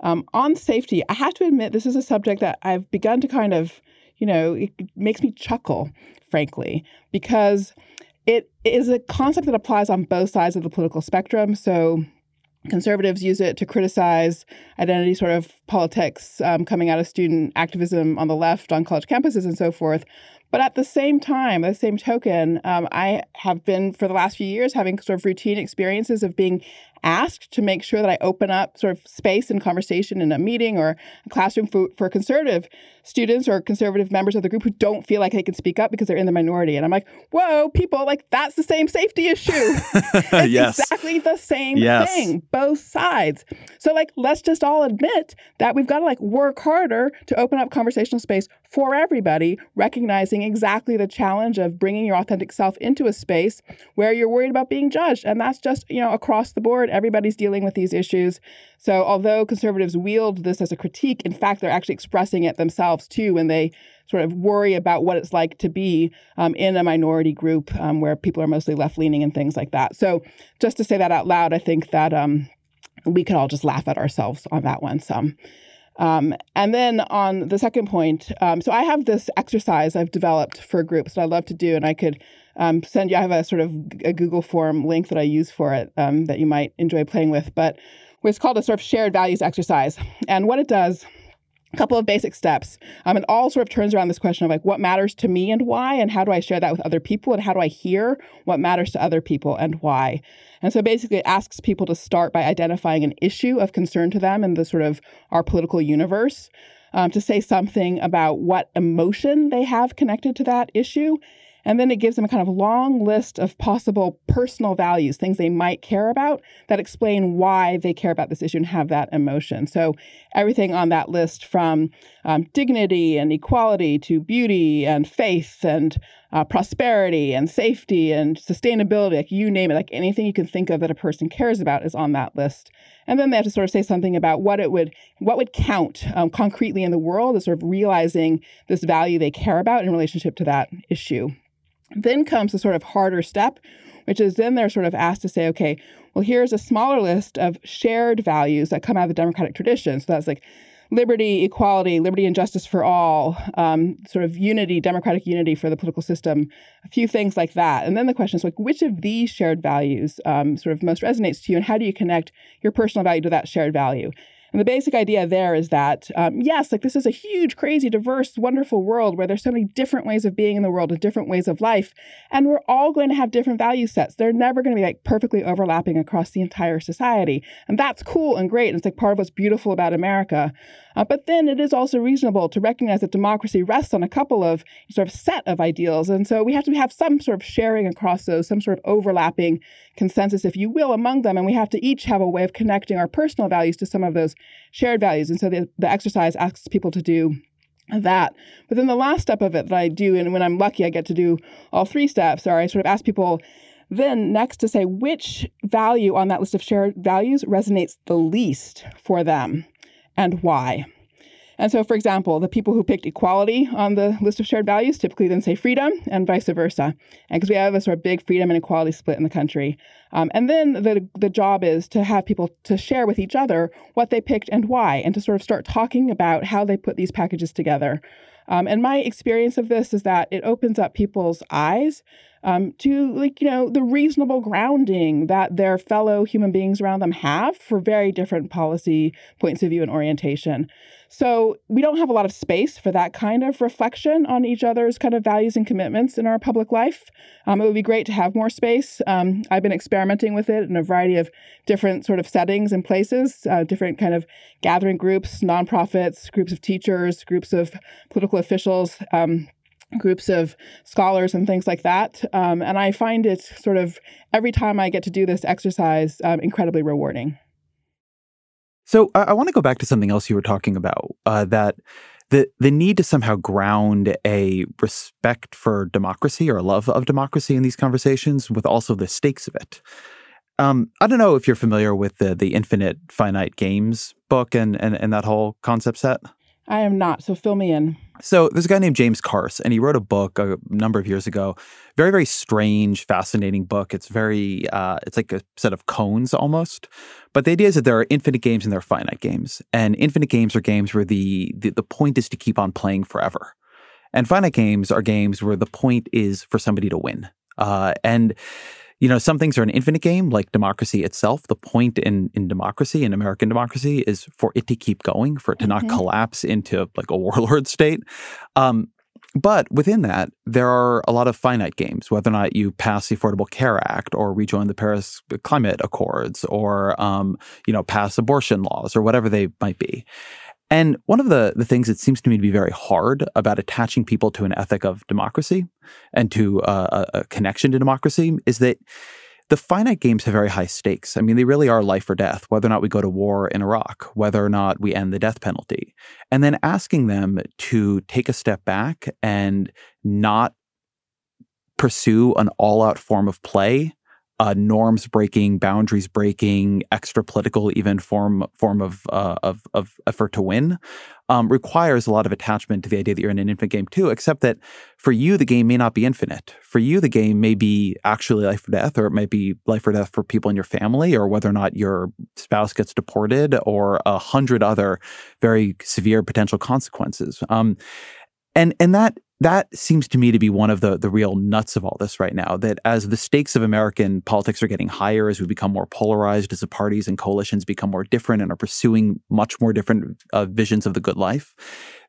Um, on safety, I have to admit this is a subject that I've begun to kind of, you know, it makes me chuckle, frankly, because it is a concept that applies on both sides of the political spectrum. So conservatives use it to criticize identity sort of politics um, coming out of student activism on the left on college campuses and so forth. But at the same time, the same token, um, I have been for the last few years having sort of routine experiences of being asked to make sure that I open up sort of space and conversation in a meeting or a classroom for, for conservative students or conservative members of the group who don't feel like they can speak up because they're in the minority. And I'm like, whoa, people, like that's the same safety issue. it's yes. exactly the same yes. thing, both sides. So like, let's just all admit that we've got to like work harder to open up conversational space for everybody, recognizing exactly the challenge of bringing your authentic self into a space where you're worried about being judged. And that's just, you know, across the board Everybody's dealing with these issues. So, although conservatives wield this as a critique, in fact, they're actually expressing it themselves too when they sort of worry about what it's like to be um, in a minority group um, where people are mostly left leaning and things like that. So, just to say that out loud, I think that um, we could all just laugh at ourselves on that one some. Um, and then on the second point, um, so I have this exercise I've developed for groups that I love to do, and I could um, send you. I have a sort of a Google form link that I use for it um, that you might enjoy playing with. But it's called a sort of shared values exercise, and what it does a couple of basic steps. Um, it all sort of turns around this question of like what matters to me and why, and how do I share that with other people, and how do I hear what matters to other people and why. And so basically, it asks people to start by identifying an issue of concern to them in the sort of our political universe, um, to say something about what emotion they have connected to that issue, and then it gives them a kind of long list of possible personal values, things they might care about that explain why they care about this issue and have that emotion. So everything on that list from um, dignity and equality to beauty and faith and uh, prosperity and safety and sustainability, like you name it, like anything you can think of that a person cares about is on that list. And then they have to sort of say something about what it would, what would count um, concretely in the world as sort of realizing this value they care about in relationship to that issue. Then comes the sort of harder step, which is then they're sort of asked to say, okay, well, here's a smaller list of shared values that come out of the democratic tradition. So that's like liberty, equality, liberty and justice for all, um, sort of unity, democratic unity for the political system, a few things like that. And then the question is like, which of these shared values um, sort of most resonates to you, and how do you connect your personal value to that shared value? And the basic idea there is that, um, yes, like this is a huge, crazy, diverse, wonderful world where there's so many different ways of being in the world and different ways of life. And we're all going to have different value sets. They're never going to be like perfectly overlapping across the entire society. And that's cool and great. And it's like part of what's beautiful about America. Uh, but then it is also reasonable to recognize that democracy rests on a couple of sort of set of ideals. And so we have to have some sort of sharing across those, some sort of overlapping consensus, if you will, among them. And we have to each have a way of connecting our personal values to some of those shared values. And so the, the exercise asks people to do that. But then the last step of it that I do, and when I'm lucky, I get to do all three steps, are I sort of ask people then next to say which value on that list of shared values resonates the least for them and why. And so, for example, the people who picked equality on the list of shared values typically then say freedom and vice versa. And because we have a sort of big freedom and equality split in the country. Um, and then the, the job is to have people to share with each other what they picked and why, and to sort of start talking about how they put these packages together. Um, and my experience of this is that it opens up people's eyes um, to like you know the reasonable grounding that their fellow human beings around them have for very different policy points of view and orientation. So we don't have a lot of space for that kind of reflection on each other's kind of values and commitments in our public life. Um, it would be great to have more space. Um, I've been experimenting with it in a variety of different sort of settings and places, uh, different kind of gathering groups, nonprofits, groups of teachers, groups of political officials. Um, groups of scholars and things like that. Um, and I find it sort of every time I get to do this exercise um, incredibly rewarding. So I, I want to go back to something else you were talking about uh, that the the need to somehow ground a respect for democracy or a love of democracy in these conversations with also the stakes of it. Um, I don't know if you're familiar with the the Infinite Finite Games book and and, and that whole concept set. I am not. So fill me in. So there's a guy named James Carse, and he wrote a book a number of years ago. Very, very strange, fascinating book. It's very, uh, it's like a set of koans almost. But the idea is that there are infinite games and there are finite games, and infinite games are games where the the, the point is to keep on playing forever, and finite games are games where the point is for somebody to win. Uh, and you know, some things are an infinite game, like democracy itself. The point in, in democracy, in American democracy, is for it to keep going, for it to mm-hmm. not collapse into like a warlord state. Um, but within that, there are a lot of finite games, whether or not you pass the Affordable Care Act or rejoin the Paris Climate Accords or, um, you know, pass abortion laws or whatever they might be. And one of the, the things that seems to me to be very hard about attaching people to an ethic of democracy and to uh, a, a connection to democracy is that the finite games have very high stakes. I mean, they really are life or death, whether or not we go to war in Iraq, whether or not we end the death penalty. And then asking them to take a step back and not pursue an all out form of play uh, norms breaking, boundaries breaking, extra political even form form of uh, of, of effort to win um, requires a lot of attachment to the idea that you're in an infinite game too. Except that for you, the game may not be infinite. For you, the game may be actually life or death, or it may be life or death for people in your family, or whether or not your spouse gets deported, or a hundred other very severe potential consequences. Um, and and that that seems to me to be one of the the real nuts of all this right now. That as the stakes of American politics are getting higher, as we become more polarized, as the parties and coalitions become more different and are pursuing much more different uh, visions of the good life,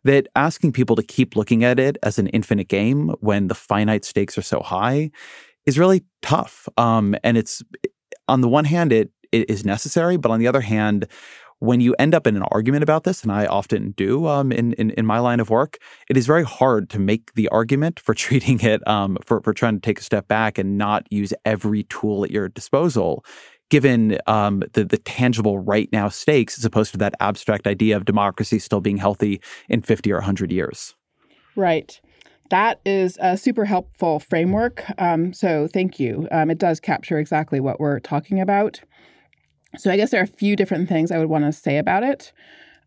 that asking people to keep looking at it as an infinite game when the finite stakes are so high is really tough. Um, and it's on the one hand, it it is necessary, but on the other hand, when you end up in an argument about this, and I often do um, in, in, in my line of work, it is very hard to make the argument for treating it um, for for trying to take a step back and not use every tool at your disposal, given um, the the tangible right now stakes, as opposed to that abstract idea of democracy still being healthy in fifty or hundred years. Right. That is a super helpful framework. Um, so thank you. Um, it does capture exactly what we're talking about. So I guess there are a few different things I would want to say about it.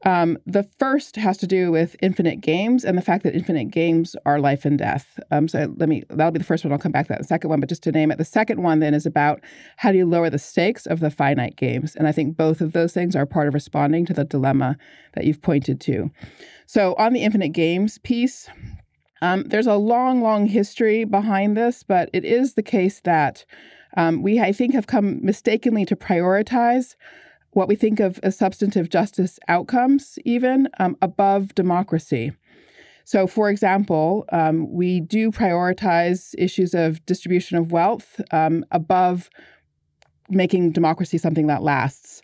Um, the first has to do with infinite games and the fact that infinite games are life and death. Um, so let me, that'll be the first one. I'll come back to that the second one, but just to name it, the second one then is about how do you lower the stakes of the finite games? And I think both of those things are part of responding to the dilemma that you've pointed to. So on the infinite games piece, um, there's a long, long history behind this, but it is the case that um, we, I think, have come mistakenly to prioritize what we think of as substantive justice outcomes, even um, above democracy. So, for example, um, we do prioritize issues of distribution of wealth um, above making democracy something that lasts.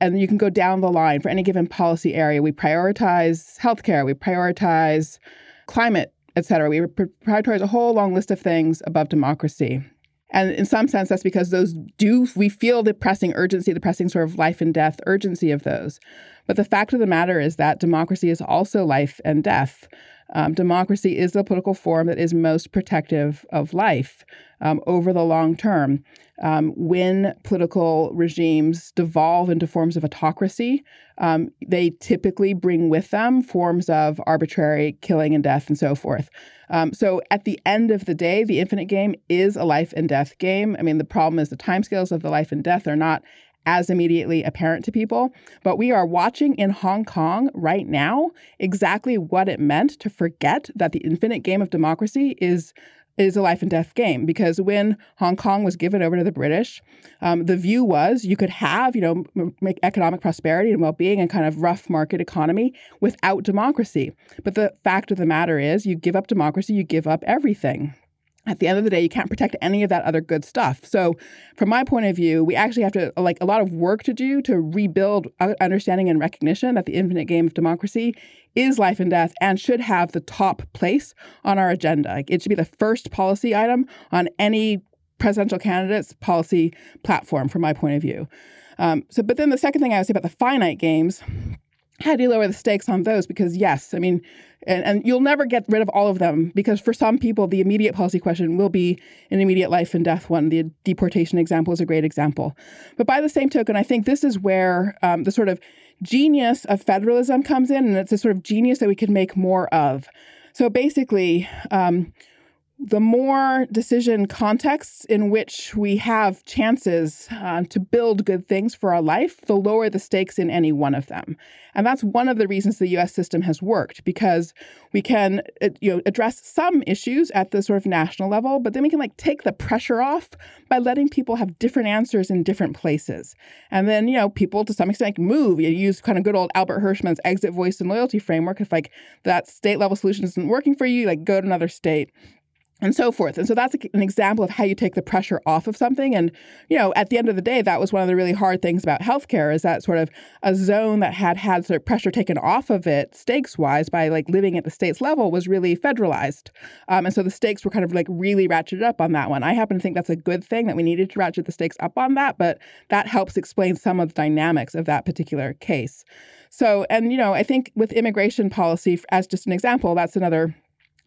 And you can go down the line for any given policy area. We prioritize healthcare, we prioritize climate, et cetera. We prioritize a whole long list of things above democracy. And in some sense, that's because those do, we feel the pressing urgency, the pressing sort of life and death urgency of those. But the fact of the matter is that democracy is also life and death. Um, democracy is the political form that is most protective of life um, over the long term. Um, when political regimes devolve into forms of autocracy, um, they typically bring with them forms of arbitrary killing and death and so forth. Um, so at the end of the day, the infinite game is a life and death game. I mean, the problem is the timescales of the life and death are not as immediately apparent to people. But we are watching in Hong Kong right now exactly what it meant to forget that the infinite game of democracy is is a life and death game because when Hong Kong was given over to the British, um, the view was you could have, you know, make economic prosperity and well-being and kind of rough market economy without democracy. But the fact of the matter is, you give up democracy, you give up everything at the end of the day, you can't protect any of that other good stuff. So, from my point of view, we actually have to like a lot of work to do to rebuild understanding and recognition that the infinite game of democracy is life and death and should have the top place on our agenda. It should be the first policy item on any presidential candidate's policy platform, from my point of view. Um, so, but then the second thing I would say about the finite games how do you lower the stakes on those? Because yes, I mean, and, and you'll never get rid of all of them because for some people, the immediate policy question will be an immediate life and death one. The deportation example is a great example. But by the same token, I think this is where um, the sort of genius of federalism comes in, and it's a sort of genius that we can make more of. So basically, um, the more decision contexts in which we have chances uh, to build good things for our life, the lower the stakes in any one of them. And that's one of the reasons the US system has worked because we can uh, you know address some issues at the sort of national level, but then we can like take the pressure off by letting people have different answers in different places. And then, you know, people to some extent move. You use kind of good old Albert Hirschman's exit voice and loyalty framework. If like that state level solution isn't working for you, like go to another state and so forth. And so that's an example of how you take the pressure off of something. And, you know, at the end of the day, that was one of the really hard things about healthcare is that sort of a zone that had had sort of pressure taken off of it stakes wise by like living at the state's level was really federalized. Um, and so the stakes were kind of like really ratcheted up on that one. I happen to think that's a good thing that we needed to ratchet the stakes up on that, but that helps explain some of the dynamics of that particular case. So, and, you know, I think with immigration policy, as just an example, that's another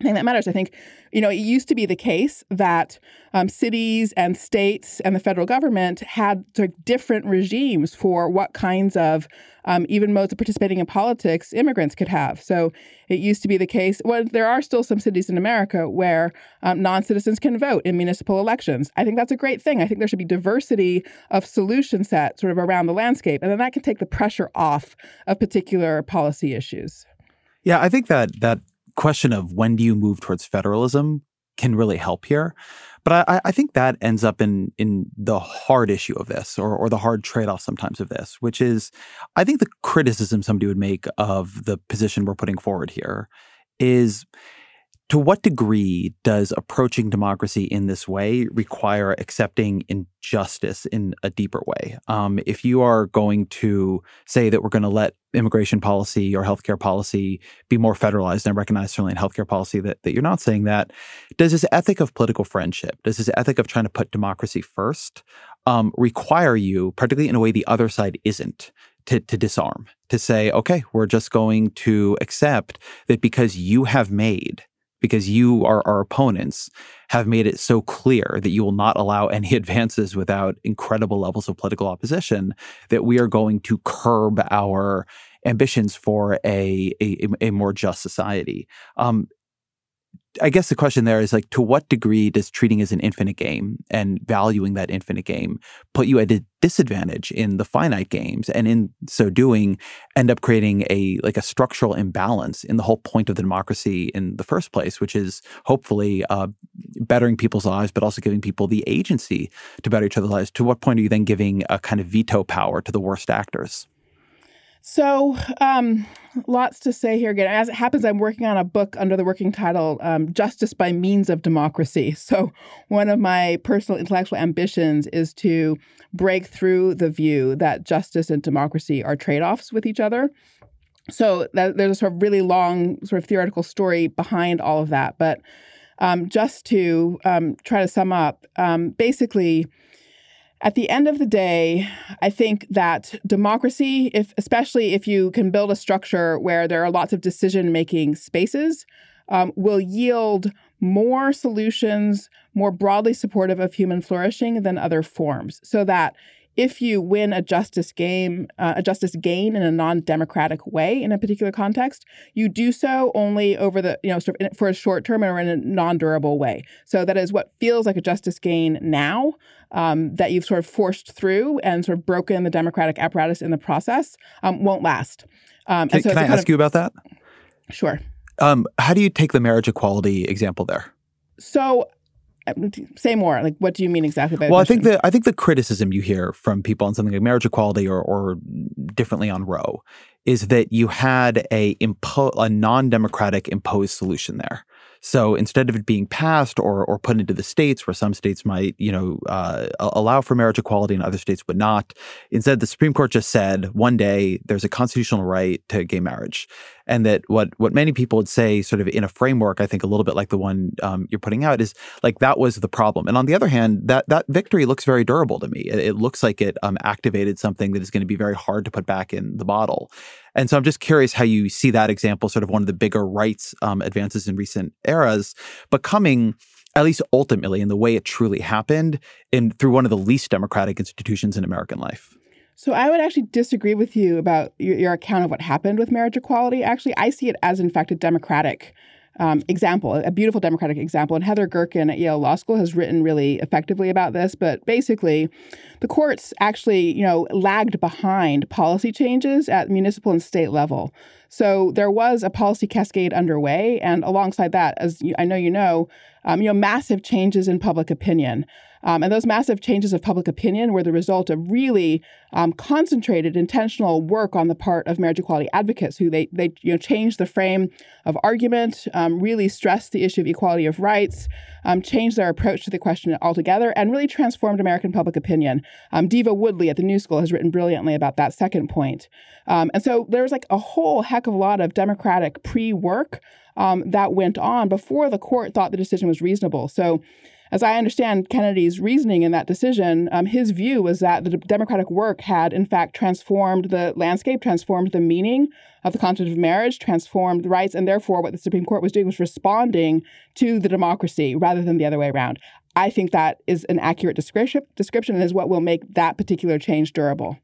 thing that matters. I think, you know, it used to be the case that um, cities and states and the federal government had different regimes for what kinds of um, even modes of participating in politics immigrants could have. So it used to be the case. Well, there are still some cities in America where um, non citizens can vote in municipal elections. I think that's a great thing. I think there should be diversity of solution set sort of around the landscape, and then that can take the pressure off of particular policy issues. Yeah, I think that that question of when do you move towards federalism can really help here. But I, I, think that ends up in in the hard issue of this, or or the hard trade off sometimes of this, which is, I think the criticism somebody would make of the position we're putting forward here is to what degree does approaching democracy in this way require accepting injustice in a deeper way? Um, if you are going to say that we're going to let immigration policy or healthcare policy be more federalized, and I recognize certainly in healthcare policy that, that you're not saying that, does this ethic of political friendship, does this ethic of trying to put democracy first um, require you, particularly in a way the other side isn't, to, to disarm, to say, okay, we're just going to accept that because you have made because you are our opponents have made it so clear that you will not allow any advances without incredible levels of political opposition that we are going to curb our ambitions for a a, a more just society. Um, I guess the question there is like, to what degree does treating as an infinite game and valuing that infinite game put you at a disadvantage in the finite games, and in so doing, end up creating a like a structural imbalance in the whole point of the democracy in the first place, which is hopefully uh, bettering people's lives, but also giving people the agency to better each other's lives. To what point are you then giving a kind of veto power to the worst actors? So, um, lots to say here again. As it happens, I'm working on a book under the working title um, Justice by Means of Democracy. So, one of my personal intellectual ambitions is to break through the view that justice and democracy are trade offs with each other. So, that, there's a sort of really long, sort of theoretical story behind all of that. But um, just to um, try to sum up, um, basically, at the end of the day, I think that democracy, if especially if you can build a structure where there are lots of decision-making spaces, um, will yield more solutions, more broadly supportive of human flourishing than other forms. So that if you win a justice game, uh, a justice gain in a non-democratic way in a particular context, you do so only over the, you know, sort of for a short term or in a non-durable way. So that is what feels like a justice gain now um, that you've sort of forced through and sort of broken the democratic apparatus in the process um, won't last. Um, can, so can I ask of, you about that? Sure. Um, how do you take the marriage equality example there? So say more like what do you mean exactly by well i think the i think the criticism you hear from people on something like marriage equality or or differently on roe is that you had a impo- a non-democratic imposed solution there. So instead of it being passed or or put into the states, where some states might you know uh, allow for marriage equality and other states would not, instead the Supreme Court just said one day there's a constitutional right to gay marriage, and that what what many people would say, sort of in a framework, I think a little bit like the one um, you're putting out, is like that was the problem. And on the other hand, that that victory looks very durable to me. It, it looks like it um, activated something that is going to be very hard to put back in the bottle. And so I'm just curious how you see that example, sort of one of the bigger rights um, advances in recent eras, but coming at least ultimately in the way it truly happened in through one of the least democratic institutions in American life. So I would actually disagree with you about your, your, account of what happened with marriage equality. Actually, I see it as, in fact, a democratic um, example, a beautiful democratic example. And Heather Gerken at Yale Law School has written really effectively about this. But basically, the courts actually, you know, lagged behind policy changes at municipal and state level. So there was a policy cascade underway, and alongside that, as you, I know you know, um, you know, massive changes in public opinion. Um, and those massive changes of public opinion were the result of really um, concentrated, intentional work on the part of marriage equality advocates, who they they you know changed the frame of argument, um, really stressed the issue of equality of rights, um, changed their approach to the question altogether, and really transformed American public opinion. Um, Deva Woodly at the New School has written brilliantly about that second point. Um, and so there was like a whole heck of a lot of democratic pre-work that went on before the court thought the decision was reasonable. So as I understand Kennedy's reasoning in that decision, um, his view was that the Democratic work had, in fact, transformed the landscape, transformed the meaning of the concept of marriage, transformed the rights, and therefore what the Supreme Court was doing was responding to the democracy rather than the other way around. I think that is an accurate description, description and is what will make that particular change durable.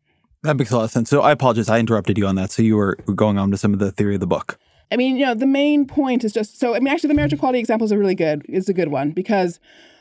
That makes a lot of sense. So I apologize. I interrupted you on that. So you were going on to some of the theory of the book. I mean, you know, the main point is just so. I mean, actually, the marriage equality example is a really good is a good one because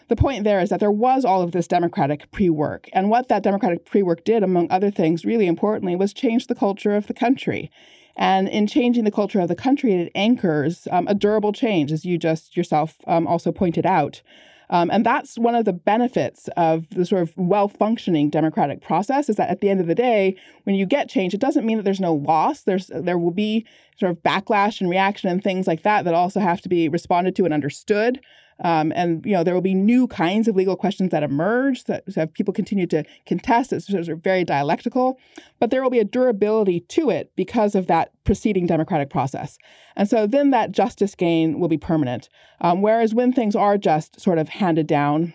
the point there is that there was all of this democratic pre work. And what that democratic pre work did, among other things, really importantly, was change the culture of the country. And in changing the culture of the country, it anchors um, a durable change, as you just yourself um, also pointed out. Um, and that's one of the benefits of the sort of well functioning democratic process is that at the end of the day, when you get change, it doesn't mean that there's no loss. There's there will be sort of backlash and reaction and things like that that also have to be responded to and understood. Um, and you know there will be new kinds of legal questions that emerge that so people continue to contest. It's sort of very dialectical, but there will be a durability to it because of that preceding democratic process. And so then that justice gain will be permanent. Um, whereas when things are just sort of handed down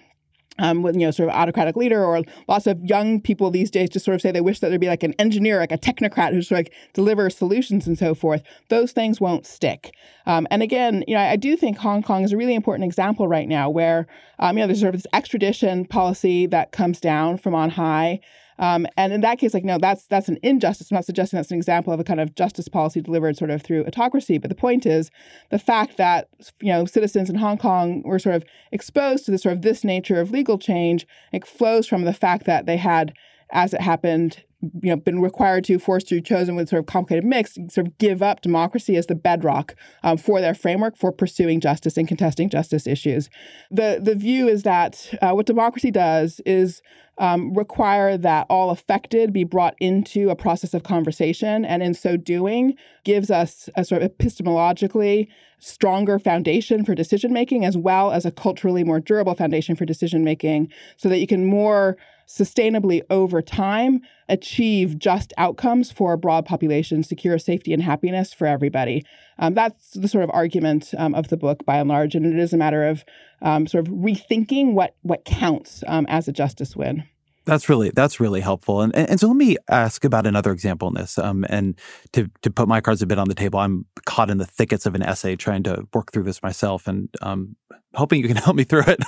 um, with you know sort of autocratic leader or lots of young people these days just sort of say they wish that there'd be like an engineer like a technocrat who's like deliver solutions and so forth. Those things won't stick. Um, and again you know I, I, do think hong kong is a really important example right now where um, you know there's sort of this extradition policy that comes down from on high um, and in that case, like, no, that's that's an injustice. I'm not suggesting that's an example of a kind of justice policy delivered sort of through autocracy. But the point is the fact that you know citizens in Hong Kong were sort of exposed to this sort of this nature of legal change. It flows from the fact that they had, as it happened, you know, been required to, forced to, chosen with sort of complicated mix, sort of give up democracy as the bedrock um, for their framework for pursuing justice and contesting justice issues. The the view is that uh, what democracy does is um, require that all affected be brought into a process of conversation, and in so doing, gives us a sort of epistemologically stronger foundation for decision making, as well as a culturally more durable foundation for decision making, so that you can more sustainably over time achieve just outcomes for a broad population, secure safety and happiness for everybody. Um, that's the sort of argument um, of the book by and large, and it is a matter of um, sort of rethinking what what counts um, as a justice win. That's really that's really helpful, and, and, and so let me ask about another example in this. Um, and to to put my cards a bit on the table, I'm caught in the thickets of an essay trying to work through this myself, and um, hoping you can help me through it.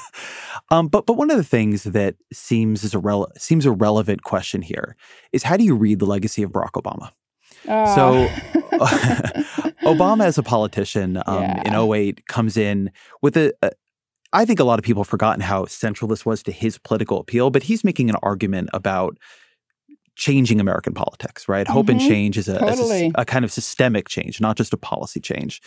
um, but but one of the things that seems is a rele- seems a relevant question here is how do you read the legacy of Barack Obama? Uh. So Obama as a politician um, yeah. in 08 comes in with a, a I think a lot of people have forgotten how central this was to his political appeal, but he's making an argument about changing American politics, right? Mm-hmm. Hope and mm-hmm. change is, a, totally. a, a, kind of systemic change, not just a policy change.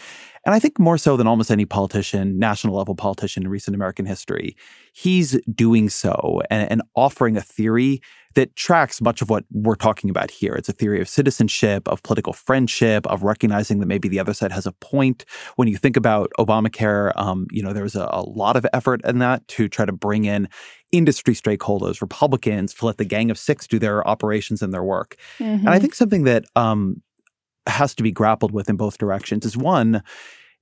And I think more so than almost any politician, national level politician in recent American history, he's doing so and, and offering a theory that tracks much of what we're talking about here. It's a theory of citizenship, of political friendship, of recognizing that maybe the other side has a point. When you think about Obamacare, um, you know, there was a, a lot of effort in that to try to bring in industry stakeholders, Republicans, to let the Gang of Six do their operations and their work. Mm-hmm. And I mm-hmm. think something that um, has to be grappled with in both directions is one,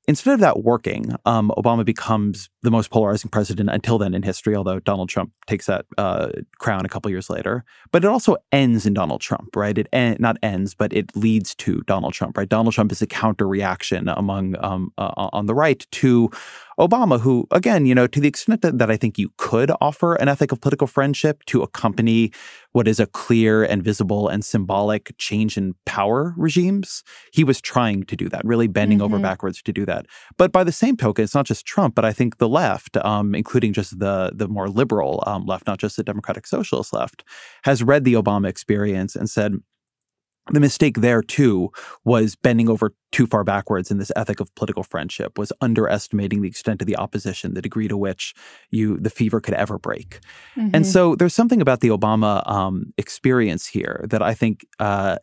Instead of that working, um, Obama becomes the most polarizing president until then in history, although Donald Trump takes that uh, crown a couple years later. But it also ends in Donald Trump, right? It en- not ends, but it leads to Donald Trump, right? Donald Trump is a counter reaction among um, uh, on the right to Obama, who, again, you know, to the extent that, that I think you could offer an ethic of political friendship to accompany what is a clear and visible and symbolic change in power regimes, he was trying to do that, really bending mm-hmm. over backwards to do that. But by the same token, it's not just Trump, but I think the left, um, including just the the more liberal um, left, not just the democratic socialist left, has read the Obama experience and said, the mistake there too was bending over too far backwards in this ethic of political friendship was underestimating the extent of the opposition the degree to which you the fever could ever break mm-hmm. and so there's something about the obama um, experience here that i think uh,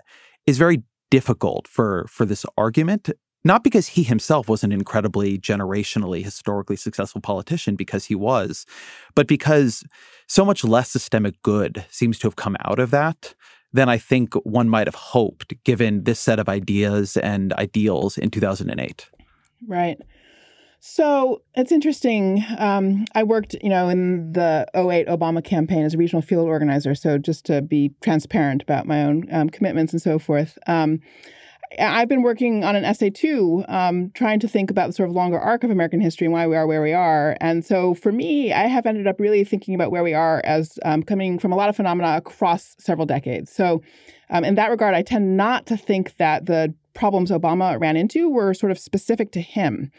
is very difficult for for this argument not because he himself was an incredibly generationally historically successful politician because he was but because so much less systemic good seems to have come out of that than I think one might have hoped given this set of ideas and ideals in 2008. Right. So it's interesting. Um, I worked, you know, in the 08 Obama campaign as a regional field organizer. So just to be transparent about my own um, commitments and so forth. Um, I've been working on an essay too, um, trying to think about the sort of longer arc of American history and why we are where we are. And so for me, I have ended up really thinking about where we are as um, coming from a lot of phenomena across several decades. So um, in that regard, I tend not to think that the problems Obama ran into were sort of specific to him.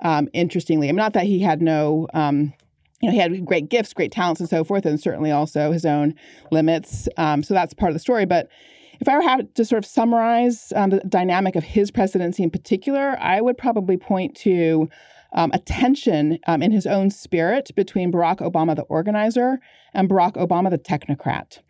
Um, interestingly, I mean, not that he had no um, you know, he had great gifts, great talents, and so forth, and certainly also his own limits. Um, so that's part of the story. But if I were have to sort of summarize um, the dynamic of his presidency in particular, I would probably point to um, a tension um, in his own spirit between Barack Obama, the organizer, and Barack Obama, the technocrat.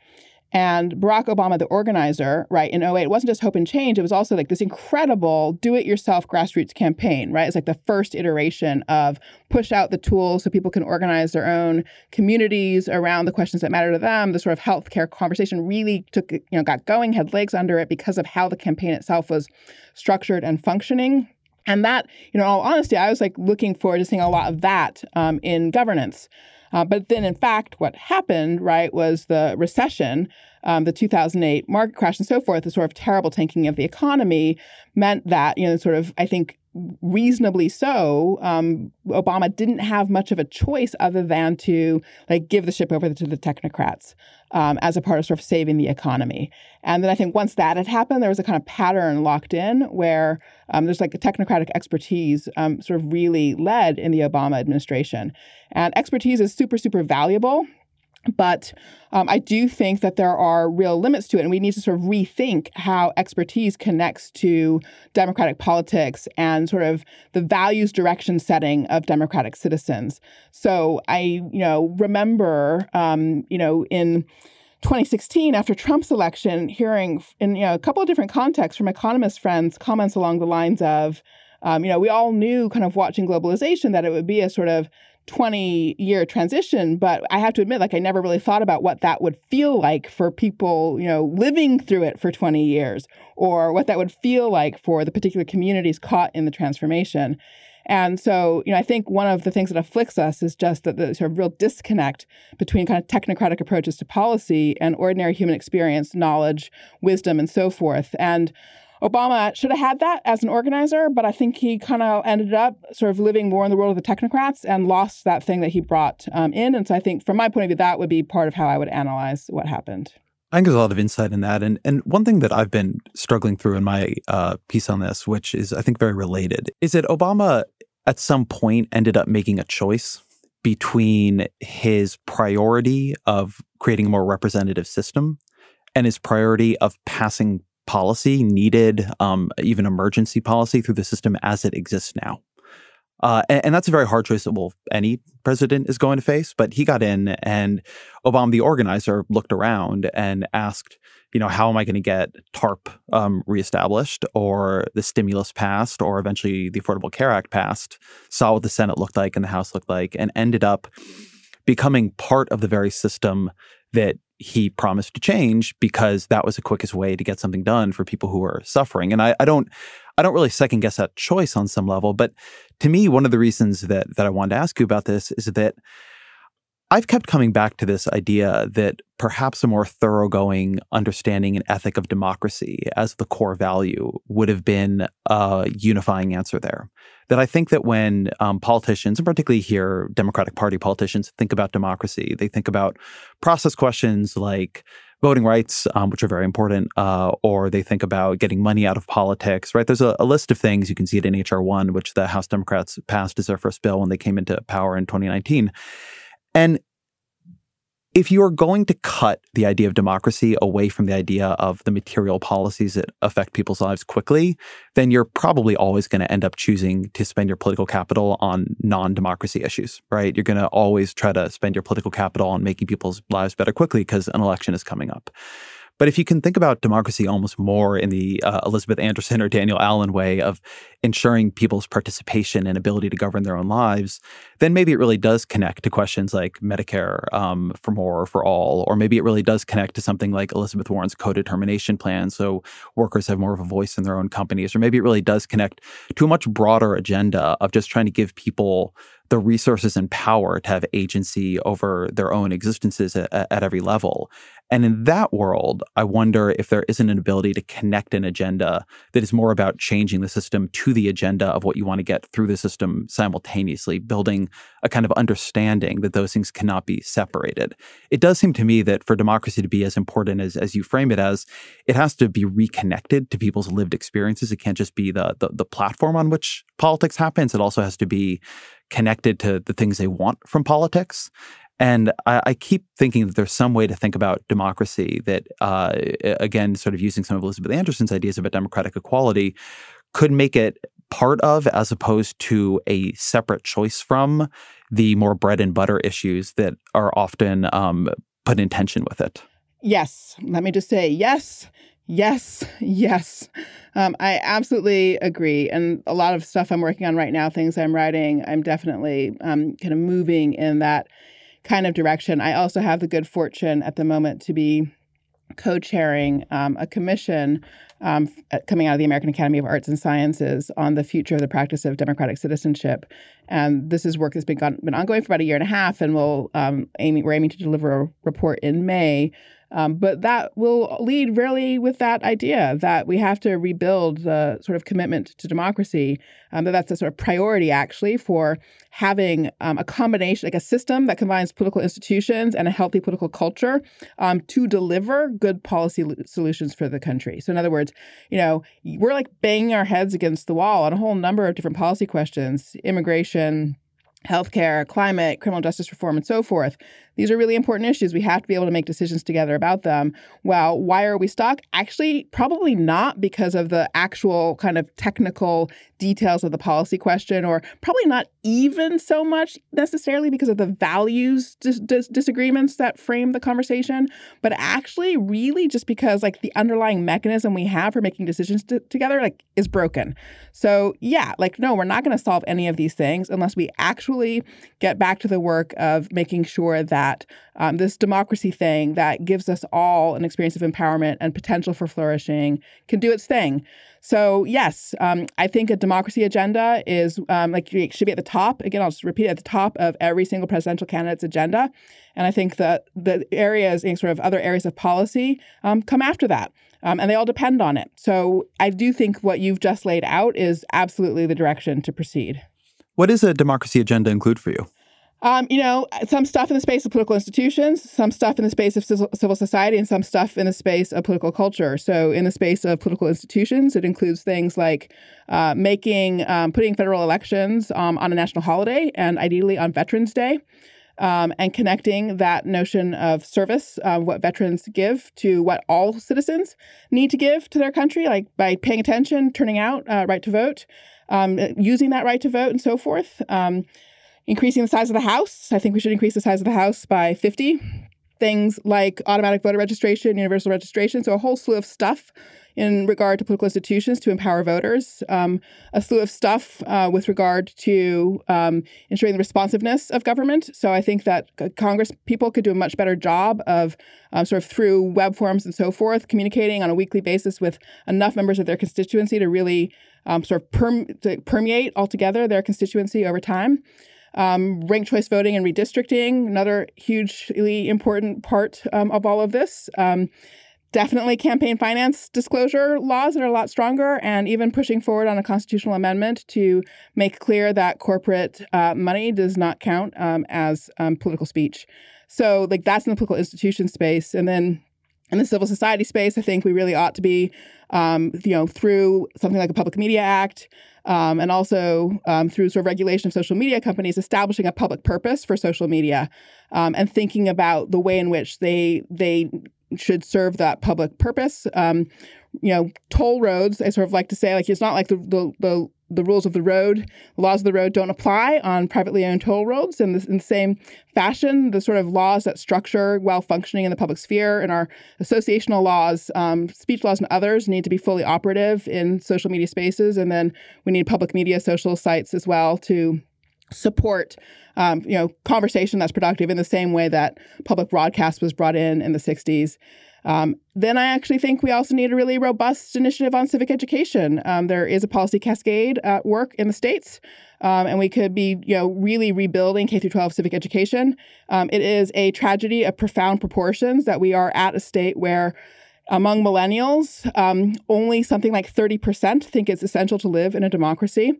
And Barack Obama, the organizer, right, in 08, it wasn't just Hope and Change, it was also like this incredible do it yourself grassroots campaign, right? It's like the first iteration of push out the tools so people can organize their own communities around the questions that matter to them. The sort of healthcare conversation really took, you know, got going, had legs under it because of how the campaign itself was structured and functioning. And that, you know, all honesty, I was like looking forward to seeing a lot of that um, in governance. Uh, but then, in fact, what happened, right, was the recession, um, the 2008 market crash, and so forth, the sort of terrible tanking of the economy meant that, you know, sort of, I think, reasonably so, um, Obama didn't have much of a choice other than to like give the ship over to the technocrats um, as a part of sort of saving the economy. And then I think once that had happened, there was a kind of pattern locked in where um, there's like a technocratic expertise um, sort of really led in the Obama administration. And expertise is super, super valuable. But um, I do think that there are real limits to it, and we need to sort of rethink how expertise connects to democratic politics and sort of the values direction setting of democratic citizens. So I, you know, remember, um, you know, in 2016, after Trump's election, hearing in you know a couple of different contexts from economist friends comments along the lines of, um, you know, we all knew kind of watching globalization that it would be a sort of 20 year transition but i have to admit like i never really thought about what that would feel like for people you know living through it for 20 years or what that would feel like for the particular communities caught in the transformation. And so you know i think one of the things that afflicts us is just that the sort of real disconnect between kind of technocratic approaches to policy and ordinary human experience knowledge wisdom and so forth. And Obama should have had that as an organizer, but I think he kind of ended up sort of living more in the world of the technocrats and lost that thing that he brought um, in. And so I think, from my point of view, that would be part of how I would analyze what happened. I think there's a lot of insight in that. And, and one thing that I've been struggling through in my uh, piece on this, which is, I think, very related, is that Obama at some point ended up making a choice between his priority of creating a more representative system and his priority of passing policy, needed um, even emergency policy through the system as it exists now. Uh, and, and, that's a very hard choice that well, any president is going to face. But he got in, and Obama, the organizer, looked around and asked, you know, how am I going to get TARP um, reestablished or the stimulus passed or eventually the Affordable Care Act passed? Saw what the Senate looked like and the House looked like, and ended up becoming part of the very system that he promised to change because that was the quickest way to get something done for people who are suffering. And I, I don't I don't really second guess that choice on some level, but to me, one of the reasons that that I wanted to ask you about this is that I've kept coming back to this idea that perhaps a more thoroughgoing understanding and ethic of democracy as the core value would have been a unifying answer there. That I think that when um, politicians, and particularly here, Democratic Party politicians, think about democracy, they think about process questions like voting rights, um, which are very important, uh, or they think about getting money out of politics, right? There's a, a list of things. You can see it in H.R. 1, which the House Democrats passed as their first bill when they came into power in 2019. And if you are going to cut the idea of democracy away from the idea of the material policies that affect people's lives quickly, then you're probably always going to end up choosing to spend your political capital on non democracy issues, right? You're going to always try to spend your political capital on making people's lives better quickly because an election is coming up. But if you can think about democracy almost more in the uh, Elizabeth Anderson or Danielle Allen way of ensuring people's participation and ability to govern their own lives, then maybe it really does connect to questions like Medicare um, for more or for all, or maybe it really does connect to something like Elizabeth Warren's co-determination plan, so workers have more of a voice in their own companies, or maybe it really does connect to a much broader agenda of just trying to give people the resources and power to have agency over their own existences at, at, every level. And in that world, I wonder if there isn't an ability to connect an agenda that is more about changing the system to the agenda of what you want to get through the system simultaneously, building a kind of understanding that those things cannot be separated. It does seem to me that for democracy to be as important as, as you frame it as, it has to be reconnected to people's lived experiences. It can't just be the, the, the platform on which politics happens. It also has to be connected to the things they want from politics. And I, I, keep thinking that there's some way to think about democracy that, uh, again, sort of using some of Elizabeth Anderson's ideas about democratic equality, could make it part of as opposed to a separate choice from the more bread and butter issues that are often um, put in tension with it. Yes. Let me just say yes. Yes, yes. Um, I absolutely agree. And a lot of stuff I'm working on right now, things I'm writing, I'm definitely um, kind of moving in that kind of direction. I also have the good fortune at the moment to be co chairing um, a commission um, uh, coming out of the American Academy of Arts and Sciences on the future of the practice of democratic citizenship. And this is work that's been, gone, been ongoing for about a year and a half, and we'll um, aiming, we're aiming to deliver a report in May um, but that will lead really with that idea that we have to rebuild the sort of commitment to democracy. Um, that that's a sort of priority actually for having um, a combination, like a system that combines political institutions and a healthy political culture um, to deliver good policy solutions for the country. So, in other words, you know, we're like banging our heads against the wall on a whole number of different policy questions: immigration healthcare, climate, criminal justice reform, and so forth. These are really important issues. We have to be able to make decisions together about them. Well, why are we stuck? Actually, probably not because of the actual kind of technical details of the policy question, or probably not even so much necessarily because of the values dis- dis- disagreements that frame the conversation, but actually, really just because like the underlying mechanism we have for making decisions t- together like is broken. So yeah, like no, we're not going to solve any of these things unless we actually get back to the work of making sure that um, this democracy thing that gives us all an experience of empowerment and potential for flourishing can do its thing. So yes, um, I think a democracy agenda is um, like should be at the top. Again, I'll just repeat it, at the top of every single presidential candidate's agenda. And I think that the areas, in sort of other areas of policy, um, come after that. Um, and they all depend on it. So I do think what you've just laid out is absolutely the direction to proceed. What does a democracy agenda include for you? Um, you know, some stuff in the space of political institutions, some stuff in the space of civil society, and some stuff in the space of political culture. So, in the space of political institutions, it includes things like uh, making, um, putting federal elections um, on a national holiday and ideally on Veterans Day. Um, and connecting that notion of service, uh, what veterans give to what all citizens need to give to their country, like by paying attention, turning out, uh, right to vote, um, using that right to vote, and so forth. Um, increasing the size of the house. I think we should increase the size of the house by 50 things like automatic voter registration, universal registration, so a whole slew of stuff in regard to political institutions to empower voters, um, a slew of stuff uh, with regard to um, ensuring the responsiveness of government. So I think that Congress people could do a much better job of um, sort of through web forms and so forth, communicating on a weekly basis with enough members of their constituency to really um, sort of perm- to permeate altogether their constituency over time. Um, ranked choice voting and redistricting, another hugely important part um, of all of this. Um, definitely campaign finance disclosure laws that are a lot stronger, and even pushing forward on a constitutional amendment to make clear that corporate uh, money does not count um, as um, political speech. So, like, that's in the political institution space. And then in the civil society space, I think we really ought to be, um, you know, through something like a Public Media Act, um, and also um, through sort of regulation of social media companies, establishing a public purpose for social media, um, and thinking about the way in which they they should serve that public purpose. Um, you know, toll roads, I sort of like to say, like it's not like the, the, the the rules of the road, laws of the road don't apply on privately owned toll roads. And in the same fashion, the sort of laws that structure well functioning in the public sphere and our associational laws, um, speech laws, and others need to be fully operative in social media spaces. And then we need public media social sites as well to support um, you know conversation that's productive in the same way that public broadcast was brought in in the 60s um, then I actually think we also need a really robust initiative on civic education. Um, there is a policy cascade at work in the states, um, and we could be, you know, really rebuilding K through 12 civic education. Um, it is a tragedy of profound proportions that we are at a state where among millennials, um, only something like 30% think it's essential to live in a democracy.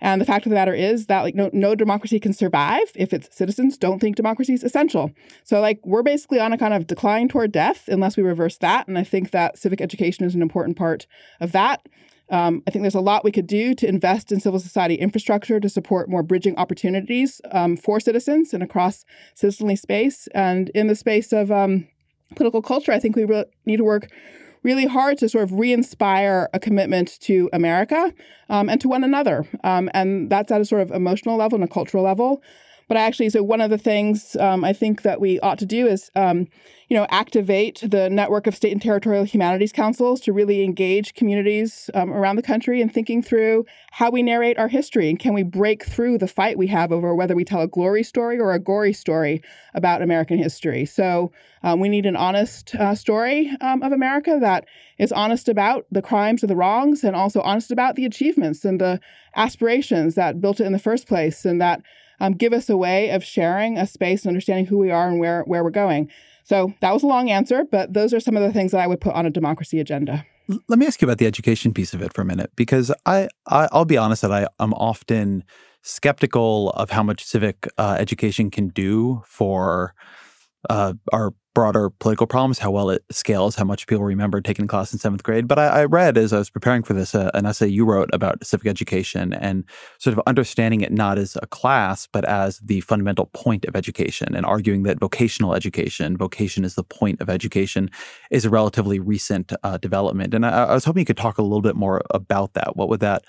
And the fact of the matter is that like no, no democracy can survive if its citizens don't think democracy is essential. So like we're basically on a kind of decline toward death unless we reverse that. And I think that civic education is an important part of that. Um, I think there's a lot we could do to invest in civil society infrastructure to support more bridging opportunities um, for citizens and across citizenly space. And in the space of um, political culture, I think we re- need to work really hard to sort of re-inspire a commitment to America um, and to one another. Um, and that's at a sort of emotional level and a cultural level. But actually, so one of the things um, I think that we ought to do is, um, you know, activate the network of state and territorial humanities councils to really engage communities um, around the country in thinking through how we narrate our history and can we break through the fight we have over whether we tell a glory story or a gory story about American history. So um, we need an honest uh, story um, of America that is honest about the crimes and the wrongs and also honest about the achievements and the aspirations that built it in the first place and that um, give us a way of sharing a space and understanding who we are and where, where we're going. So that was a long answer, but those are some of the things that I would put on a democracy agenda. Let me ask you about the education piece of it for a minute, because I, I will be honest that I am often skeptical of how much civic uh, education can do for uh, our broader political problems, how well it scales, how much people remember taking class in seventh grade. But I, I read as I was preparing for this uh, an essay you wrote about civic education and sort of understanding it not as a class, but as the fundamental point of education and arguing that vocational education, vocation is the point of education, is a relatively recent uh, development. And I, I was hoping you could talk a little bit more about that. What would that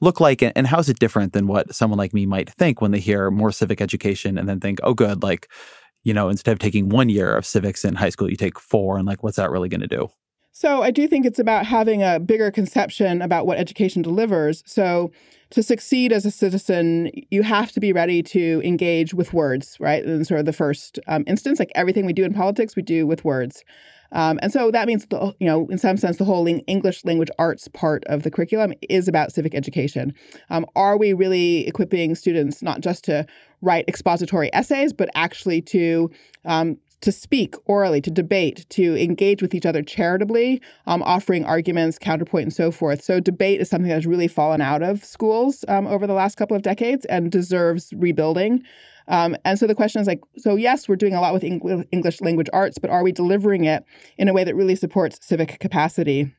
look like and how is it different than what someone like me might think when they hear more civic education and then think oh good like you know, instead of taking one year of civics in high school, you take four, and like, what's that really going to do? So I do think it's about having a bigger conception about what education delivers. So to succeed as a citizen, you have to be ready to engage with words, right? In sort of the first um, instance, like everything we do in politics, we do with words. Um, and so that means, the, you know, in some sense, the whole English language arts part of the curriculum is about civic education. Um, are we really equipping students not just to write expository essays, but actually to um, to speak orally, to debate, to engage with each other charitably, um, offering arguments, counterpoint, and so forth. So, debate is something that's really fallen out of schools um, over the last couple of decades and deserves rebuilding. Um, and so the question is like, so yes, we're doing a lot with English language arts, but are we delivering it in a way that really supports civic capacity?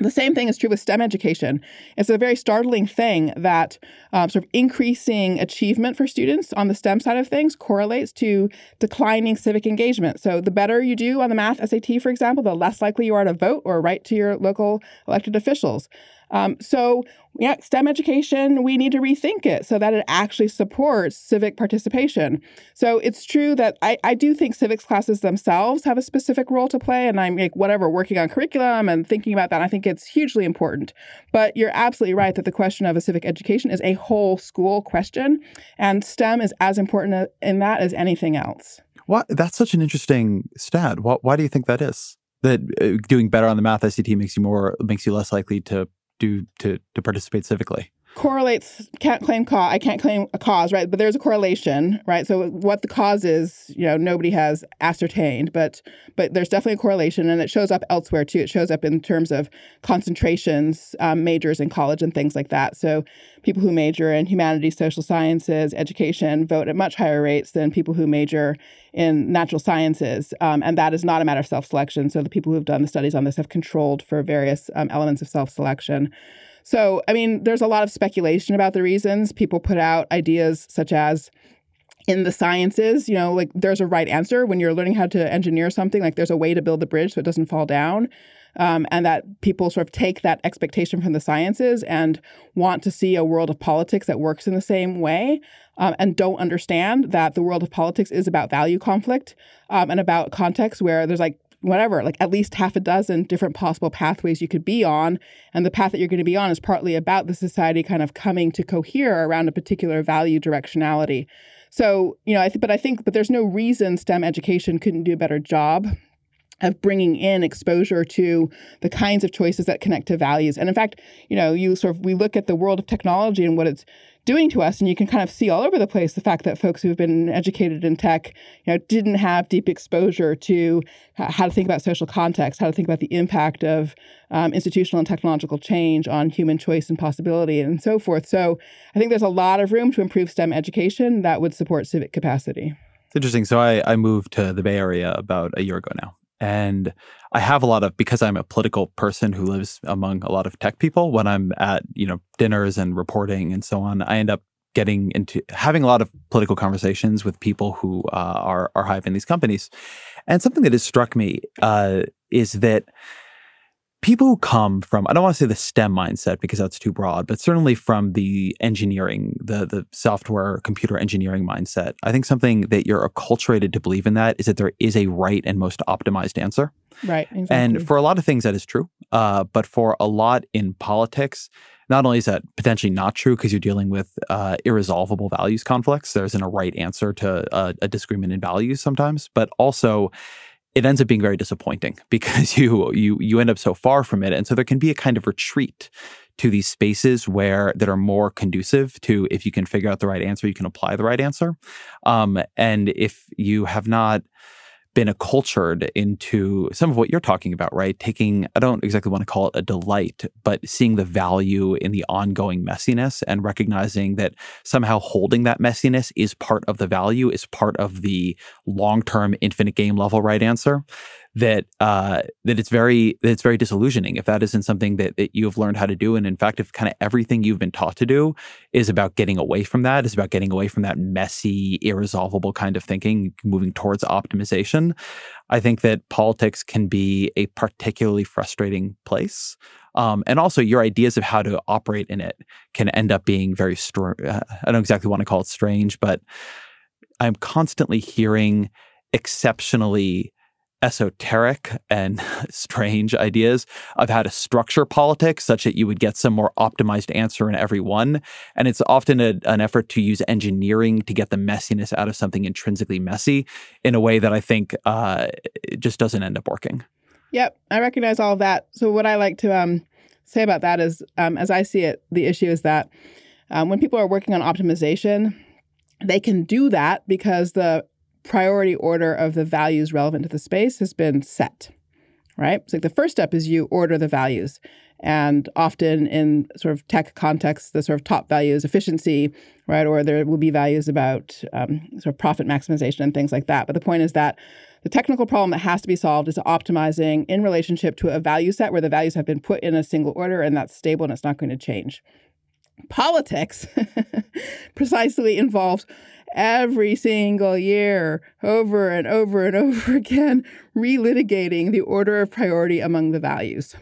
The same thing is true with STEM education. It's a very startling thing that um, sort of increasing achievement for students on the STEM side of things correlates to declining civic engagement. So, the better you do on the math SAT, for example, the less likely you are to vote or write to your local elected officials. Um, so, yeah, STEM education, we need to rethink it so that it actually supports civic participation. So, it's true that I, I do think civics classes themselves have a specific role to play. And I'm like, whatever, working on curriculum and thinking about that, I think it's hugely important. But you're absolutely right that the question of a civic education is a whole school question. And STEM is as important in that as anything else. What? That's such an interesting stat. Why, why do you think that is? That uh, doing better on the math SAT makes you more makes you less likely to do to to participate civically correlates can't claim cause i can't claim a cause right? But there's a correlation right? So what the cause is you know nobody has ascertained but but there's definitely a correlation and it shows up elsewhere too. It shows up in terms of concentrations um, majors in college and things like that. So people who major in humanities social sciences education vote at much higher rates than people who major in natural sciences um, and that is not a matter of self-selection. So the people who have done the studies on this have controlled for various um, elements of self-selection so, I mean, there's a lot of speculation about the reasons. People put out ideas such as in the sciences, you know, like there's a right answer when you're learning how to engineer something, like there's a way to build the bridge so it doesn't fall down. Um, and that people sort of take that expectation from the sciences and want to see a world of politics that works in the same way um, and don't understand that the world of politics is about value conflict um, and about context where there's like whatever, like at least half a dozen different possible pathways you could be on. And the path that you're going to be on is partly about the society kind of coming to cohere around a particular value directionality. So, you know, I think, but I think, but there's no reason STEM education couldn't do a better job of bringing in exposure to the kinds of choices that connect to values. And in fact, you know, you sort of we look at the world of technology and what it's doing to us and you can kind of see all over the place the fact that folks who've been educated in tech you know didn't have deep exposure to how to think about social context how to think about the impact of um, institutional and technological change on human choice and possibility and so forth. So i think there's a lot of room to improve stem education that would support civic capacity. It's interesting. So i, I moved to the bay area about a year ago now and I have a lot of because I'm a political person who lives among a lot of tech people. When I'm at you know dinners and reporting and so on, I end up getting into having a lot of political conversations with people who uh, are are in these companies. And something that has struck me uh, is that people who come from I don't want to say the STEM mindset because that's too broad, but certainly from the engineering, the the software computer engineering mindset. I think something that you're acculturated to believe in that is that there is a right and most optimized answer. Right. Exactly. And for a lot of things that is true, uh, but for a lot in politics. Not only is that potentially not true because you're dealing with uh, irresolvable values conflicts, there isn't a right answer to a, a disagreement in values sometimes, but also it ends up being very disappointing because you you you end up so far from it. And so there can be a kind of retreat to these spaces where that are more conducive to if you can figure out the right answer you can apply the right answer. Um, and if you have not been accultured into some of what you're talking about, right? Taking, I don't exactly want to call it a delight, but seeing the value in the ongoing messiness and recognizing that somehow holding that messiness is part of the value, is part of the long term infinite game level right answer that uh, that it's very that it's very disillusioning if that isn't something that, that you have learned how to do. And in fact, if kind of everything you've been taught to do is about getting away from that, is about getting away from that messy, irresolvable kind of thinking, moving towards optimization. I think that politics can be a particularly frustrating place. Um, and also, your ideas of how to operate in it can end up being very. Str- uh, I don't exactly want to call it strange, but I'm constantly hearing exceptionally esoteric and strange ideas of how to structure politics such that you would get some more optimized answer in every one. And it's often a, an effort to use engineering to get the messiness out of something intrinsically messy in a way that I think uh, just doesn't end up working. Yep, I recognize all of that. So, what I like to um, say about that is, um, as I see it, the issue is that um, when people are working on optimization, they can do that because the priority order of the values relevant to the space has been set, right? So the first step is you order the values. And often in sort of tech context, the sort of top value is efficiency, right? Or there will be values about um, sort of profit maximization and things like that. But the point is that the technical problem that has to be solved is optimizing in relationship to a value set where the values have been put in a single order and that's stable and it's not going to change. Politics precisely involves every single year, over and over and over again, relitigating the order of priority among the values.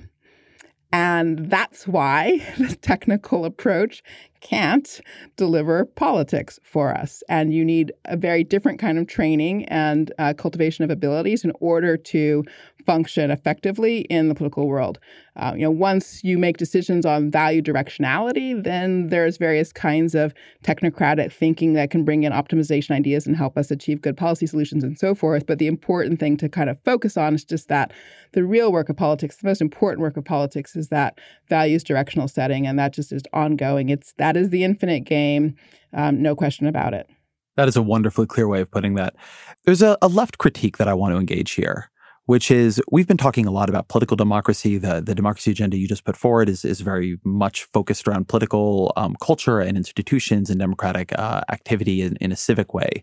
And that's why the technical approach can't deliver politics for us. And you need a very different kind of training and uh, cultivation of abilities in order to function effectively in the political world. Uh, you know, once you make decisions on value directionality, then there's various kinds of technocratic thinking that can bring in optimization ideas and help us achieve good policy solutions and so forth. But the important thing to kind of focus on is just that the real work of politics, the most important work of politics, is that values directional setting, and that just is ongoing. It's that is the infinite game, um, no question about it. That is a wonderfully clear way of putting that. There's a, a left critique that I want to engage here which is we've been talking a lot about political democracy. The the democracy agenda you just put forward is is very much focused around political um, culture and institutions and democratic uh, activity in, in, a civic way.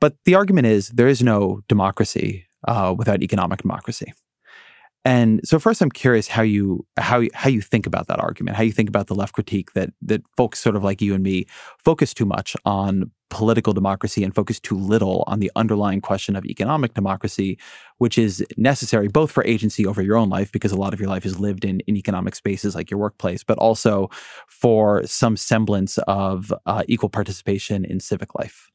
But the argument is there is no democracy uh, without economic democracy. And so first I'm curious how you how how you think about that argument, how you think about the left critique that that folks sort of like you and me focus too much on political democracy and focus too little on the underlying question of economic democracy, which is necessary both for agency over your own life, because a lot of your life is lived in, in economic spaces like your workplace, but also for some semblance of uh, equal participation in civic life.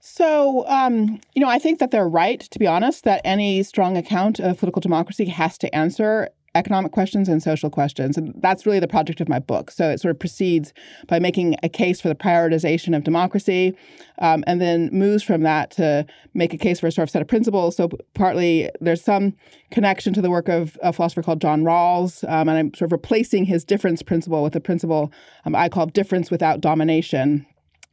So, um, you know, I think that they're right, to be honest, that any strong account of political democracy has to answer economic questions and social questions. And that's really the project of my book. So it sort of proceeds by making a case for the prioritization of democracy um, and then moves from that to make a case for a sort of set of principles. So partly there's some connection to the work of a philosopher called John Rawls. Um, and I'm sort of replacing his difference principle with a principle um, I call difference without domination.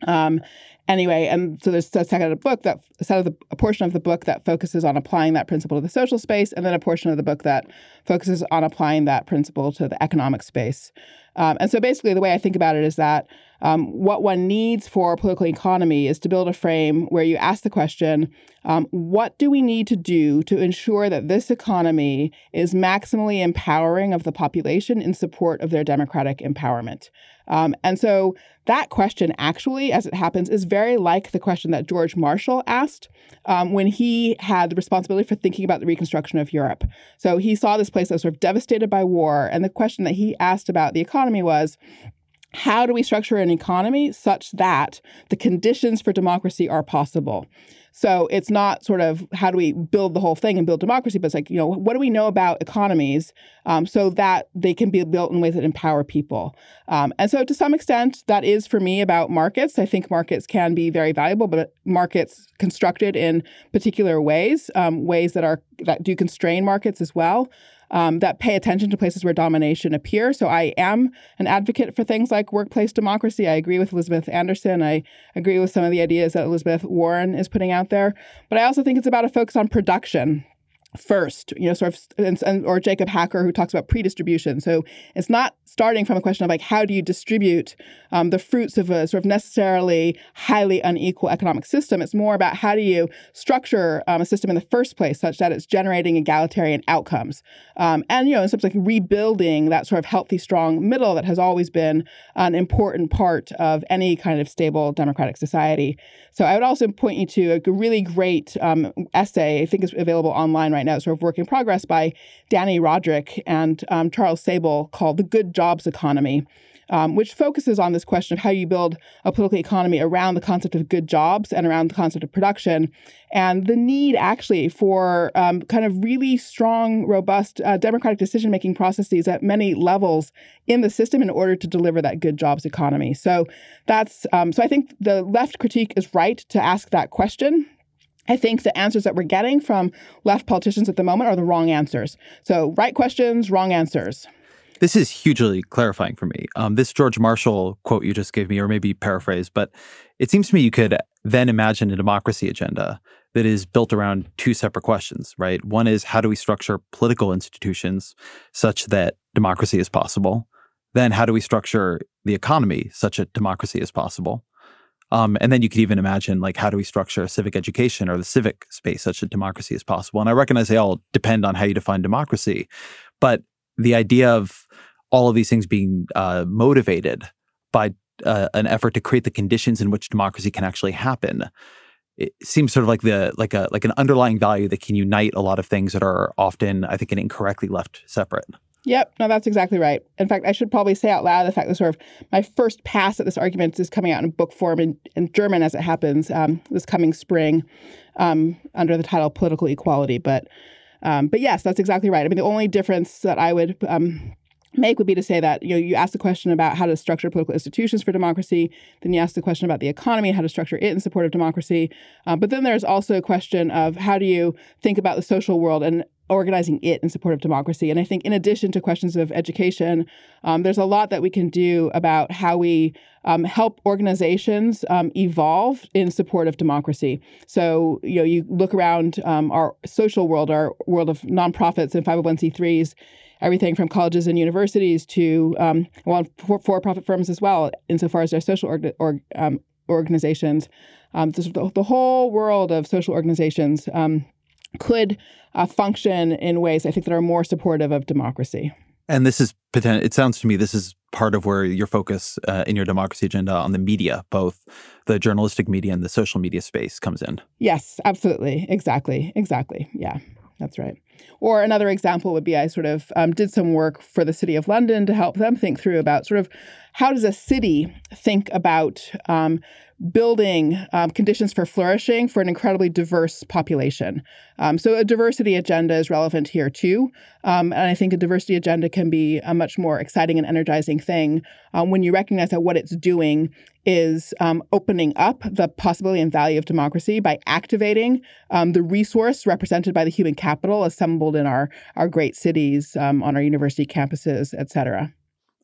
Um, anyway, and so there's a second of the book that set of the a portion of the book that focuses on applying that principle to the social space, and then a portion of the book that focuses on applying that principle to the economic space. Um, and so basically, the way I think about it is that um, what one needs for political economy is to build a frame where you ask the question um, what do we need to do to ensure that this economy is maximally empowering of the population in support of their democratic empowerment? Um, and so that question, actually, as it happens, is very like the question that George Marshall asked um, when he had the responsibility for thinking about the reconstruction of Europe. So he saw this place that was sort of devastated by war. And the question that he asked about the economy was how do we structure an economy such that the conditions for democracy are possible? So it's not sort of how do we build the whole thing and build democracy, but it's like, you know, what do we know about economies um, so that they can be built in ways that empower people? Um, and so to some extent, that is for me about markets. I think markets can be very valuable, but markets constructed in particular ways, um, ways that are that do constrain markets as well um, that pay attention to places where domination appears. So I am an advocate for things like workplace democracy. I agree with Elizabeth Anderson. I agree with some of the ideas that Elizabeth Warren is putting out there. But I also think it's about a focus on production first, you know, sort of, and, and, or Jacob Hacker, who talks about pre-distribution. So it's not starting from a question of like, how do you distribute um, the fruits of a sort of necessarily highly unequal economic system? It's more about how do you structure um, a system in the first place such that it's generating egalitarian outcomes. Um, and, you know, in terms of like rebuilding that sort of healthy, strong middle that has always been an important part of any kind of stable democratic society. So I would also point you to a really great um, essay, I think is available online right now, sort of work in progress by Dani Rodrik and um, Charles Sabel called The Good Jobs Economy. Um, which focuses on this question of how you build a political economy around the concept of good jobs and around the concept of production, and the need actually for um, kind of really strong, robust uh, democratic decision making processes at many levels in the system in order to deliver that good jobs economy. So that's um, so I think the left critique is right to ask that question. I think the answers that we're getting from left politicians at the moment are the wrong answers. So, right questions, wrong answers. This is hugely clarifying for me. Um, this George Marshall quote you just gave me, or maybe paraphrase, but it seems to me you could then imagine a democracy agenda that is built around two separate questions, right? One is how do we structure political institutions such that democracy is possible? Then, how do we structure the economy such that democracy is possible? Um, and then you could even imagine like how do we structure civic education or the civic space such that democracy is possible. And I recognize they all depend on how you define democracy, but the idea of all of these things being uh, motivated by uh, an effort to create the conditions in which democracy can actually happen it seems sort of like the like a like an underlying value that can unite a lot of things that are often i think incorrectly left separate Yep, no, that's exactly right. In fact, I should probably say out loud the fact that sort of my first pass at this argument is coming out in book form in, in German as it happens um, this coming spring um, under the title Political Equality. But um, but yes, that's exactly right. I mean, the only difference that I would um, make would be to say that you know you ask the question about how to structure political institutions for democracy then you ask the question about the economy how to structure it in support of democracy uh, but then there's also a question of how do you think about the social world and organizing it in support of democracy and i think in addition to questions of education um, there's a lot that we can do about how we um, help organizations um, evolve in support of democracy so you know you look around um, our social world our world of nonprofits and 501c3s everything from colleges and universities to um, well, for profit firms as well, insofar as their social org- or, um, organizations. The, the, whole world of social organizations could uh, function in ways I think that are more supportive of democracy. And this is. It sounds to me this is part of where your focus uh, in your democracy agenda on the media, both the journalistic media and the social media space, comes in. Yes, absolutely, exactly, exactly. Yeah. That's right. Or another example would be I sort of um, did some work for the City of London to help them think through about sort of how does a city think about um, building um, conditions for flourishing for an incredibly diverse population. Um, so, a diversity agenda is relevant here too. Um, and I think a diversity agenda can be a much more exciting and energizing thing um, when you recognize that what it's doing is um, opening up the possibility and value of democracy by activating um, the resource represented by the human capital assembled in our, our great cities, on our university campuses, et cetera.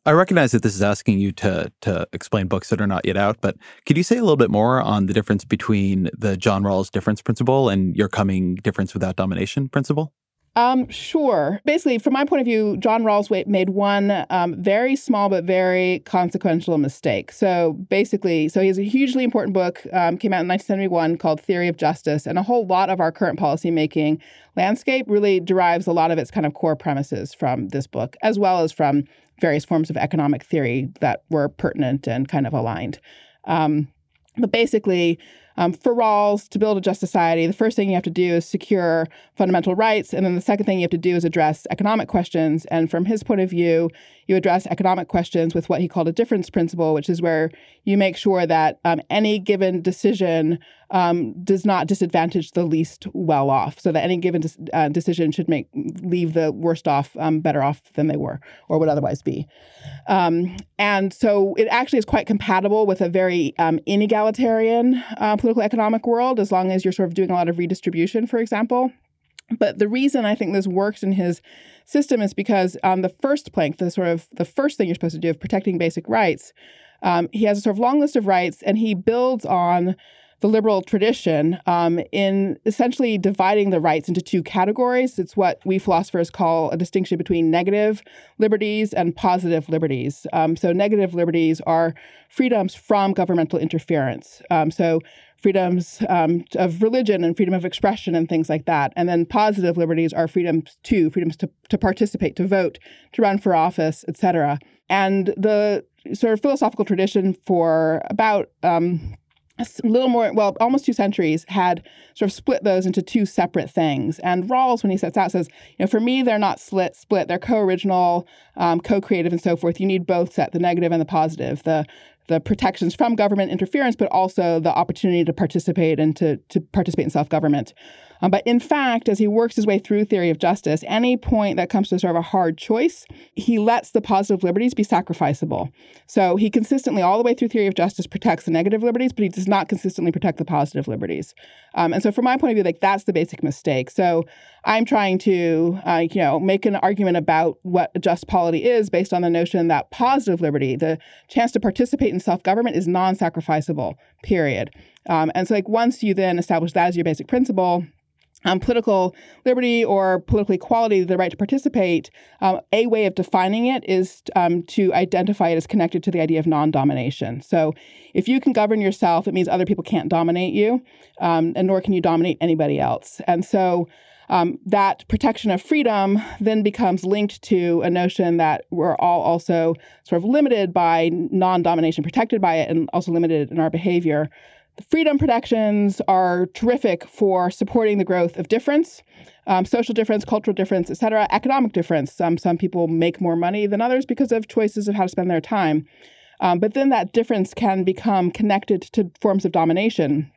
I recognize that this is asking you to to explain books that are not yet out, but could you say a little bit more on the difference between the John Rawls difference principle and your coming difference without domination principle? Um, sure. Basically, from my point of view, John Rawls made one um, very small but very consequential mistake. So basically, so he has a hugely important book, um, came out in 1971 called Theory of Justice, and a whole lot of our current policymaking landscape really derives a lot of its kind of core premises from this book, as well as from various forms of economic theory that were pertinent and kind of aligned. Um, but basically, um, for Rawls, to build a just society, the first thing you have to do is secure fundamental rights. And then the second thing you have to do is address economic questions. And from his point of view, you address economic questions with what he called a difference principle, which is where you make sure that um, any given decision um, does not disadvantage the least well off, so that any given uh, decision should make leave the worst off um, better off than they were or would otherwise be. Um, and so it actually is quite compatible with a very um, inegalitarian uh, political economic world, as long as you're sort of doing a lot of redistribution, for example. But the reason I think this works in his system is because on the first plank, the sort of the first thing you're supposed to do of protecting basic rights, um, he has a sort of long list of rights, and he builds on the liberal tradition um, in essentially dividing the rights into two categories. It's what we philosophers call a distinction between negative liberties and positive liberties. Um, so, negative liberties are freedoms from governmental interference. Um, so, freedoms um, of religion and freedom of expression and things like that. And then positive liberties are freedoms too, freedoms to, to participate, to vote, to run for office, etc. And the sort of philosophical tradition for about um, a little more, well, almost two centuries had sort of split those into two separate things. And Rawls, when he sets out, says, you know, for me, they're not split, split. They're co-original, um, co-creative, and so forth. You need both set, the negative and the positive. The the protections from government interference, but also the opportunity to participate and to, to participate in self government. Um, but in fact, as he works his way through theory of justice, any point that comes to sort of a hard choice, he lets the positive liberties be sacrificable. So he consistently, all the way through theory of justice, protects the negative liberties, but he does not consistently protect the positive liberties. Um, and so, from my point of view, like that's the basic mistake. So I'm trying to, uh, you know, make an argument about what just polity is based on the notion that positive liberty, the chance to participate in self-government, is non-sacrificable. Period. Um, and so, like, once you then establish that as your basic principle, um, political liberty or political equality, the right to participate, um, a way of defining it is um, to identify it as connected to the idea of non domination. So if you can govern yourself, it means other people can't dominate you, um, and nor can you dominate anybody else. And so um, that protection of freedom then becomes linked to a notion that we're all also sort of limited by non domination, protected by it, and also limited in our behavior The freedom protections are terrific for supporting the growth of difference. Um, social difference, cultural difference, et cetera, economic difference. Um, some people make more money than others because of choices of how to spend their time. Um, but then that difference can become connected to forms of domination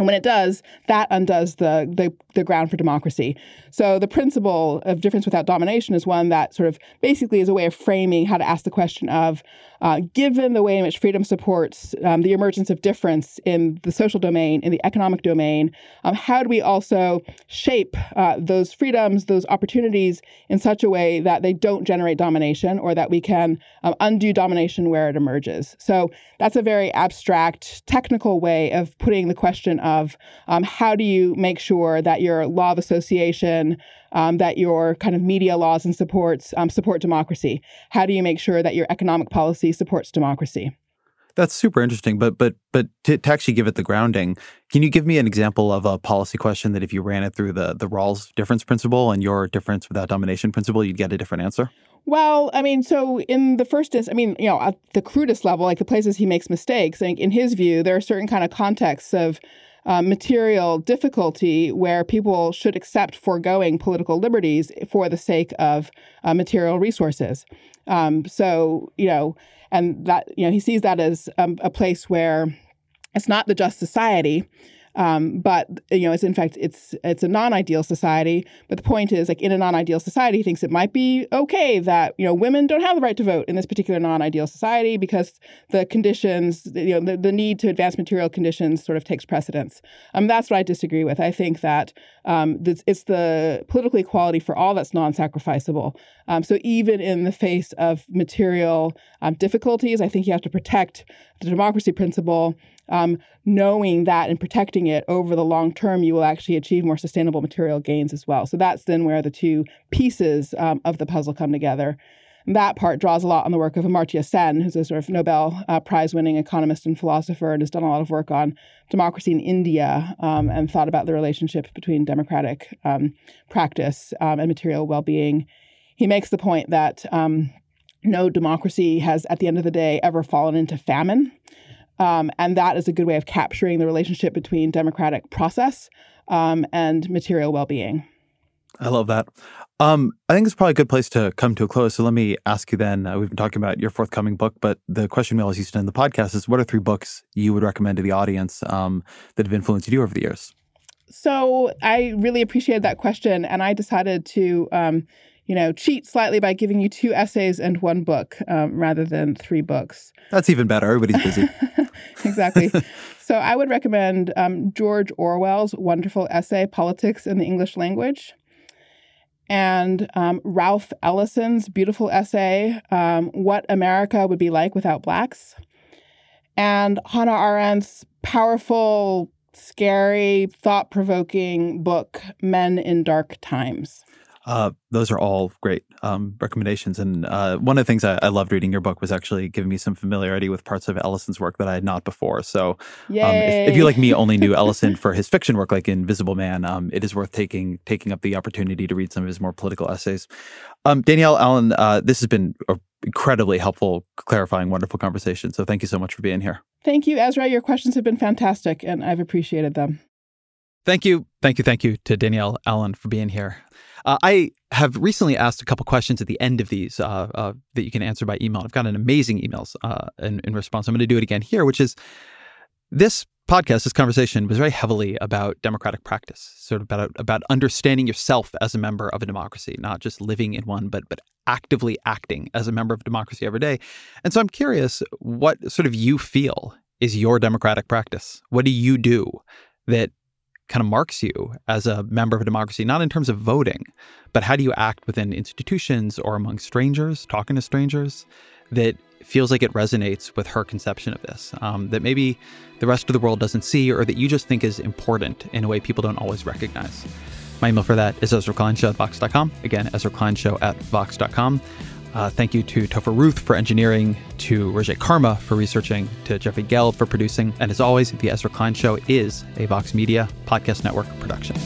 and when it does, that undoes the, the, the ground for democracy. So the principle of difference without domination is one that sort of basically is a way of framing how to ask the question of, uh, given the way in which freedom supports um, the emergence of difference in the social domain, in the economic domain, um, how do we also shape uh, those freedoms, those opportunities in such a way that they don't generate domination or that we can um, undo domination where it emerges? So that's a very abstract, technical way of putting the question um, how do you make sure that your law of association, um, that your kind of media laws and supports um, support democracy? How do you make sure that your economic policy supports democracy? That's super interesting, but but but to, to, actually give it the grounding, can you give me an example of a policy question that if you ran it through the the Rawls difference principle and your difference without domination principle, you'd get a different answer? Well, I mean, so in the first instance, I mean, you know, at the crudest level, like the places he makes mistakes, I think in his view, there are certain kind of contexts of uh, material difficulty where people should accept foregoing political liberties for the sake of uh, material resources. Um, so, you know, and that, you know, he sees that as um, a place where it's not the just society, um, but you know, it's in fact it's it's a non-ideal society. But the point is, like in a non-ideal society, he thinks it might be okay that you know women don't have the right to vote in this particular non-ideal society because the conditions, you know, the, the need to advance material conditions sort of takes precedence. Um, that's what I disagree with. I think that um, this, it's the political equality for all that's non-sacrificable. Um, so even in the face of material um, difficulties, I think you have to protect the democracy principle um, knowing that and protecting it over the long term, you will actually achieve more sustainable material gains as well. So that's then where the two pieces um, of the puzzle come together. And that part draws a lot on the work of Amartya Sen, who's a sort of Nobel uh, Prize winning economist and philosopher and has done a lot of work on democracy in India um, and thought about the relationship between democratic um, practice um, and material well being. He makes the point that um, no democracy has, at the end of the day, ever fallen into famine. Um, and that is a good way of capturing the relationship between democratic process um, and material well being. I love that. Um, I think it's probably a good place to come to a close. So let me ask you then. Uh, we've been talking about your forthcoming book, but the question we always used to end the podcast is what are three books you would recommend to the audience um, that have influenced you over the years? So I really appreciated that question, and I decided to um, you know, cheat slightly by giving you two essays and one book um, rather than three books. That's even better. Everybody's busy. exactly. so I would recommend um, George Orwell's wonderful essay, Politics in the English Language, and um, Ralph Ellison's beautiful essay, um, What America Would Be Like Without Blacks, and Hannah Arendt's powerful, scary, thought provoking book, Men in Dark Times. Uh, those are all great um, recommendations. And uh, one of the things I, I, loved reading your book was actually giving me some familiarity with parts of Ellison's work that I had not before. So, um, if, if, you like me only knew Ellison for his fiction work, like Invisible Man, um, it is worth taking taking up the opportunity to read some of his more political essays. Um, Danielle Allen, uh, this has been an incredibly helpful, clarifying, wonderful conversation. So, thank you so much for being here. Thank you, Ezra. Your questions have been fantastic, and I've appreciated them. Thank you, thank you, thank you to Danielle Allen for being here. Uh, I have recently asked a couple questions at the end of these uh, uh, that you can answer by email. I've gotten amazing emails uh, in, in, response. I'm going to do it again here, which is this podcast, this conversation was very heavily about democratic practice, sort of about about understanding yourself as a member of a democracy, not just living in one, but but actively acting as a member of democracy every day. And so I'm curious what sort of you feel is your democratic practice. What do you do that kind of marks you as a member of a democracy, not in terms of voting, but how do you act within institutions or among strangers, talking to strangers, that feels like it resonates with her conception of this, um, that maybe the rest of the world doesn't see, or that you just think is important in a way people don't always recognize. My email for that is Ezra Klein Show at Vox.com. Again, Ezra Klein Show at Vox.com. Uh, thank you to Topher Ruth for engineering, to Roger Karma for researching, to Jeffrey Geld for producing. And as always, The Ezra Klein Show is a Vox Media Podcast Network production.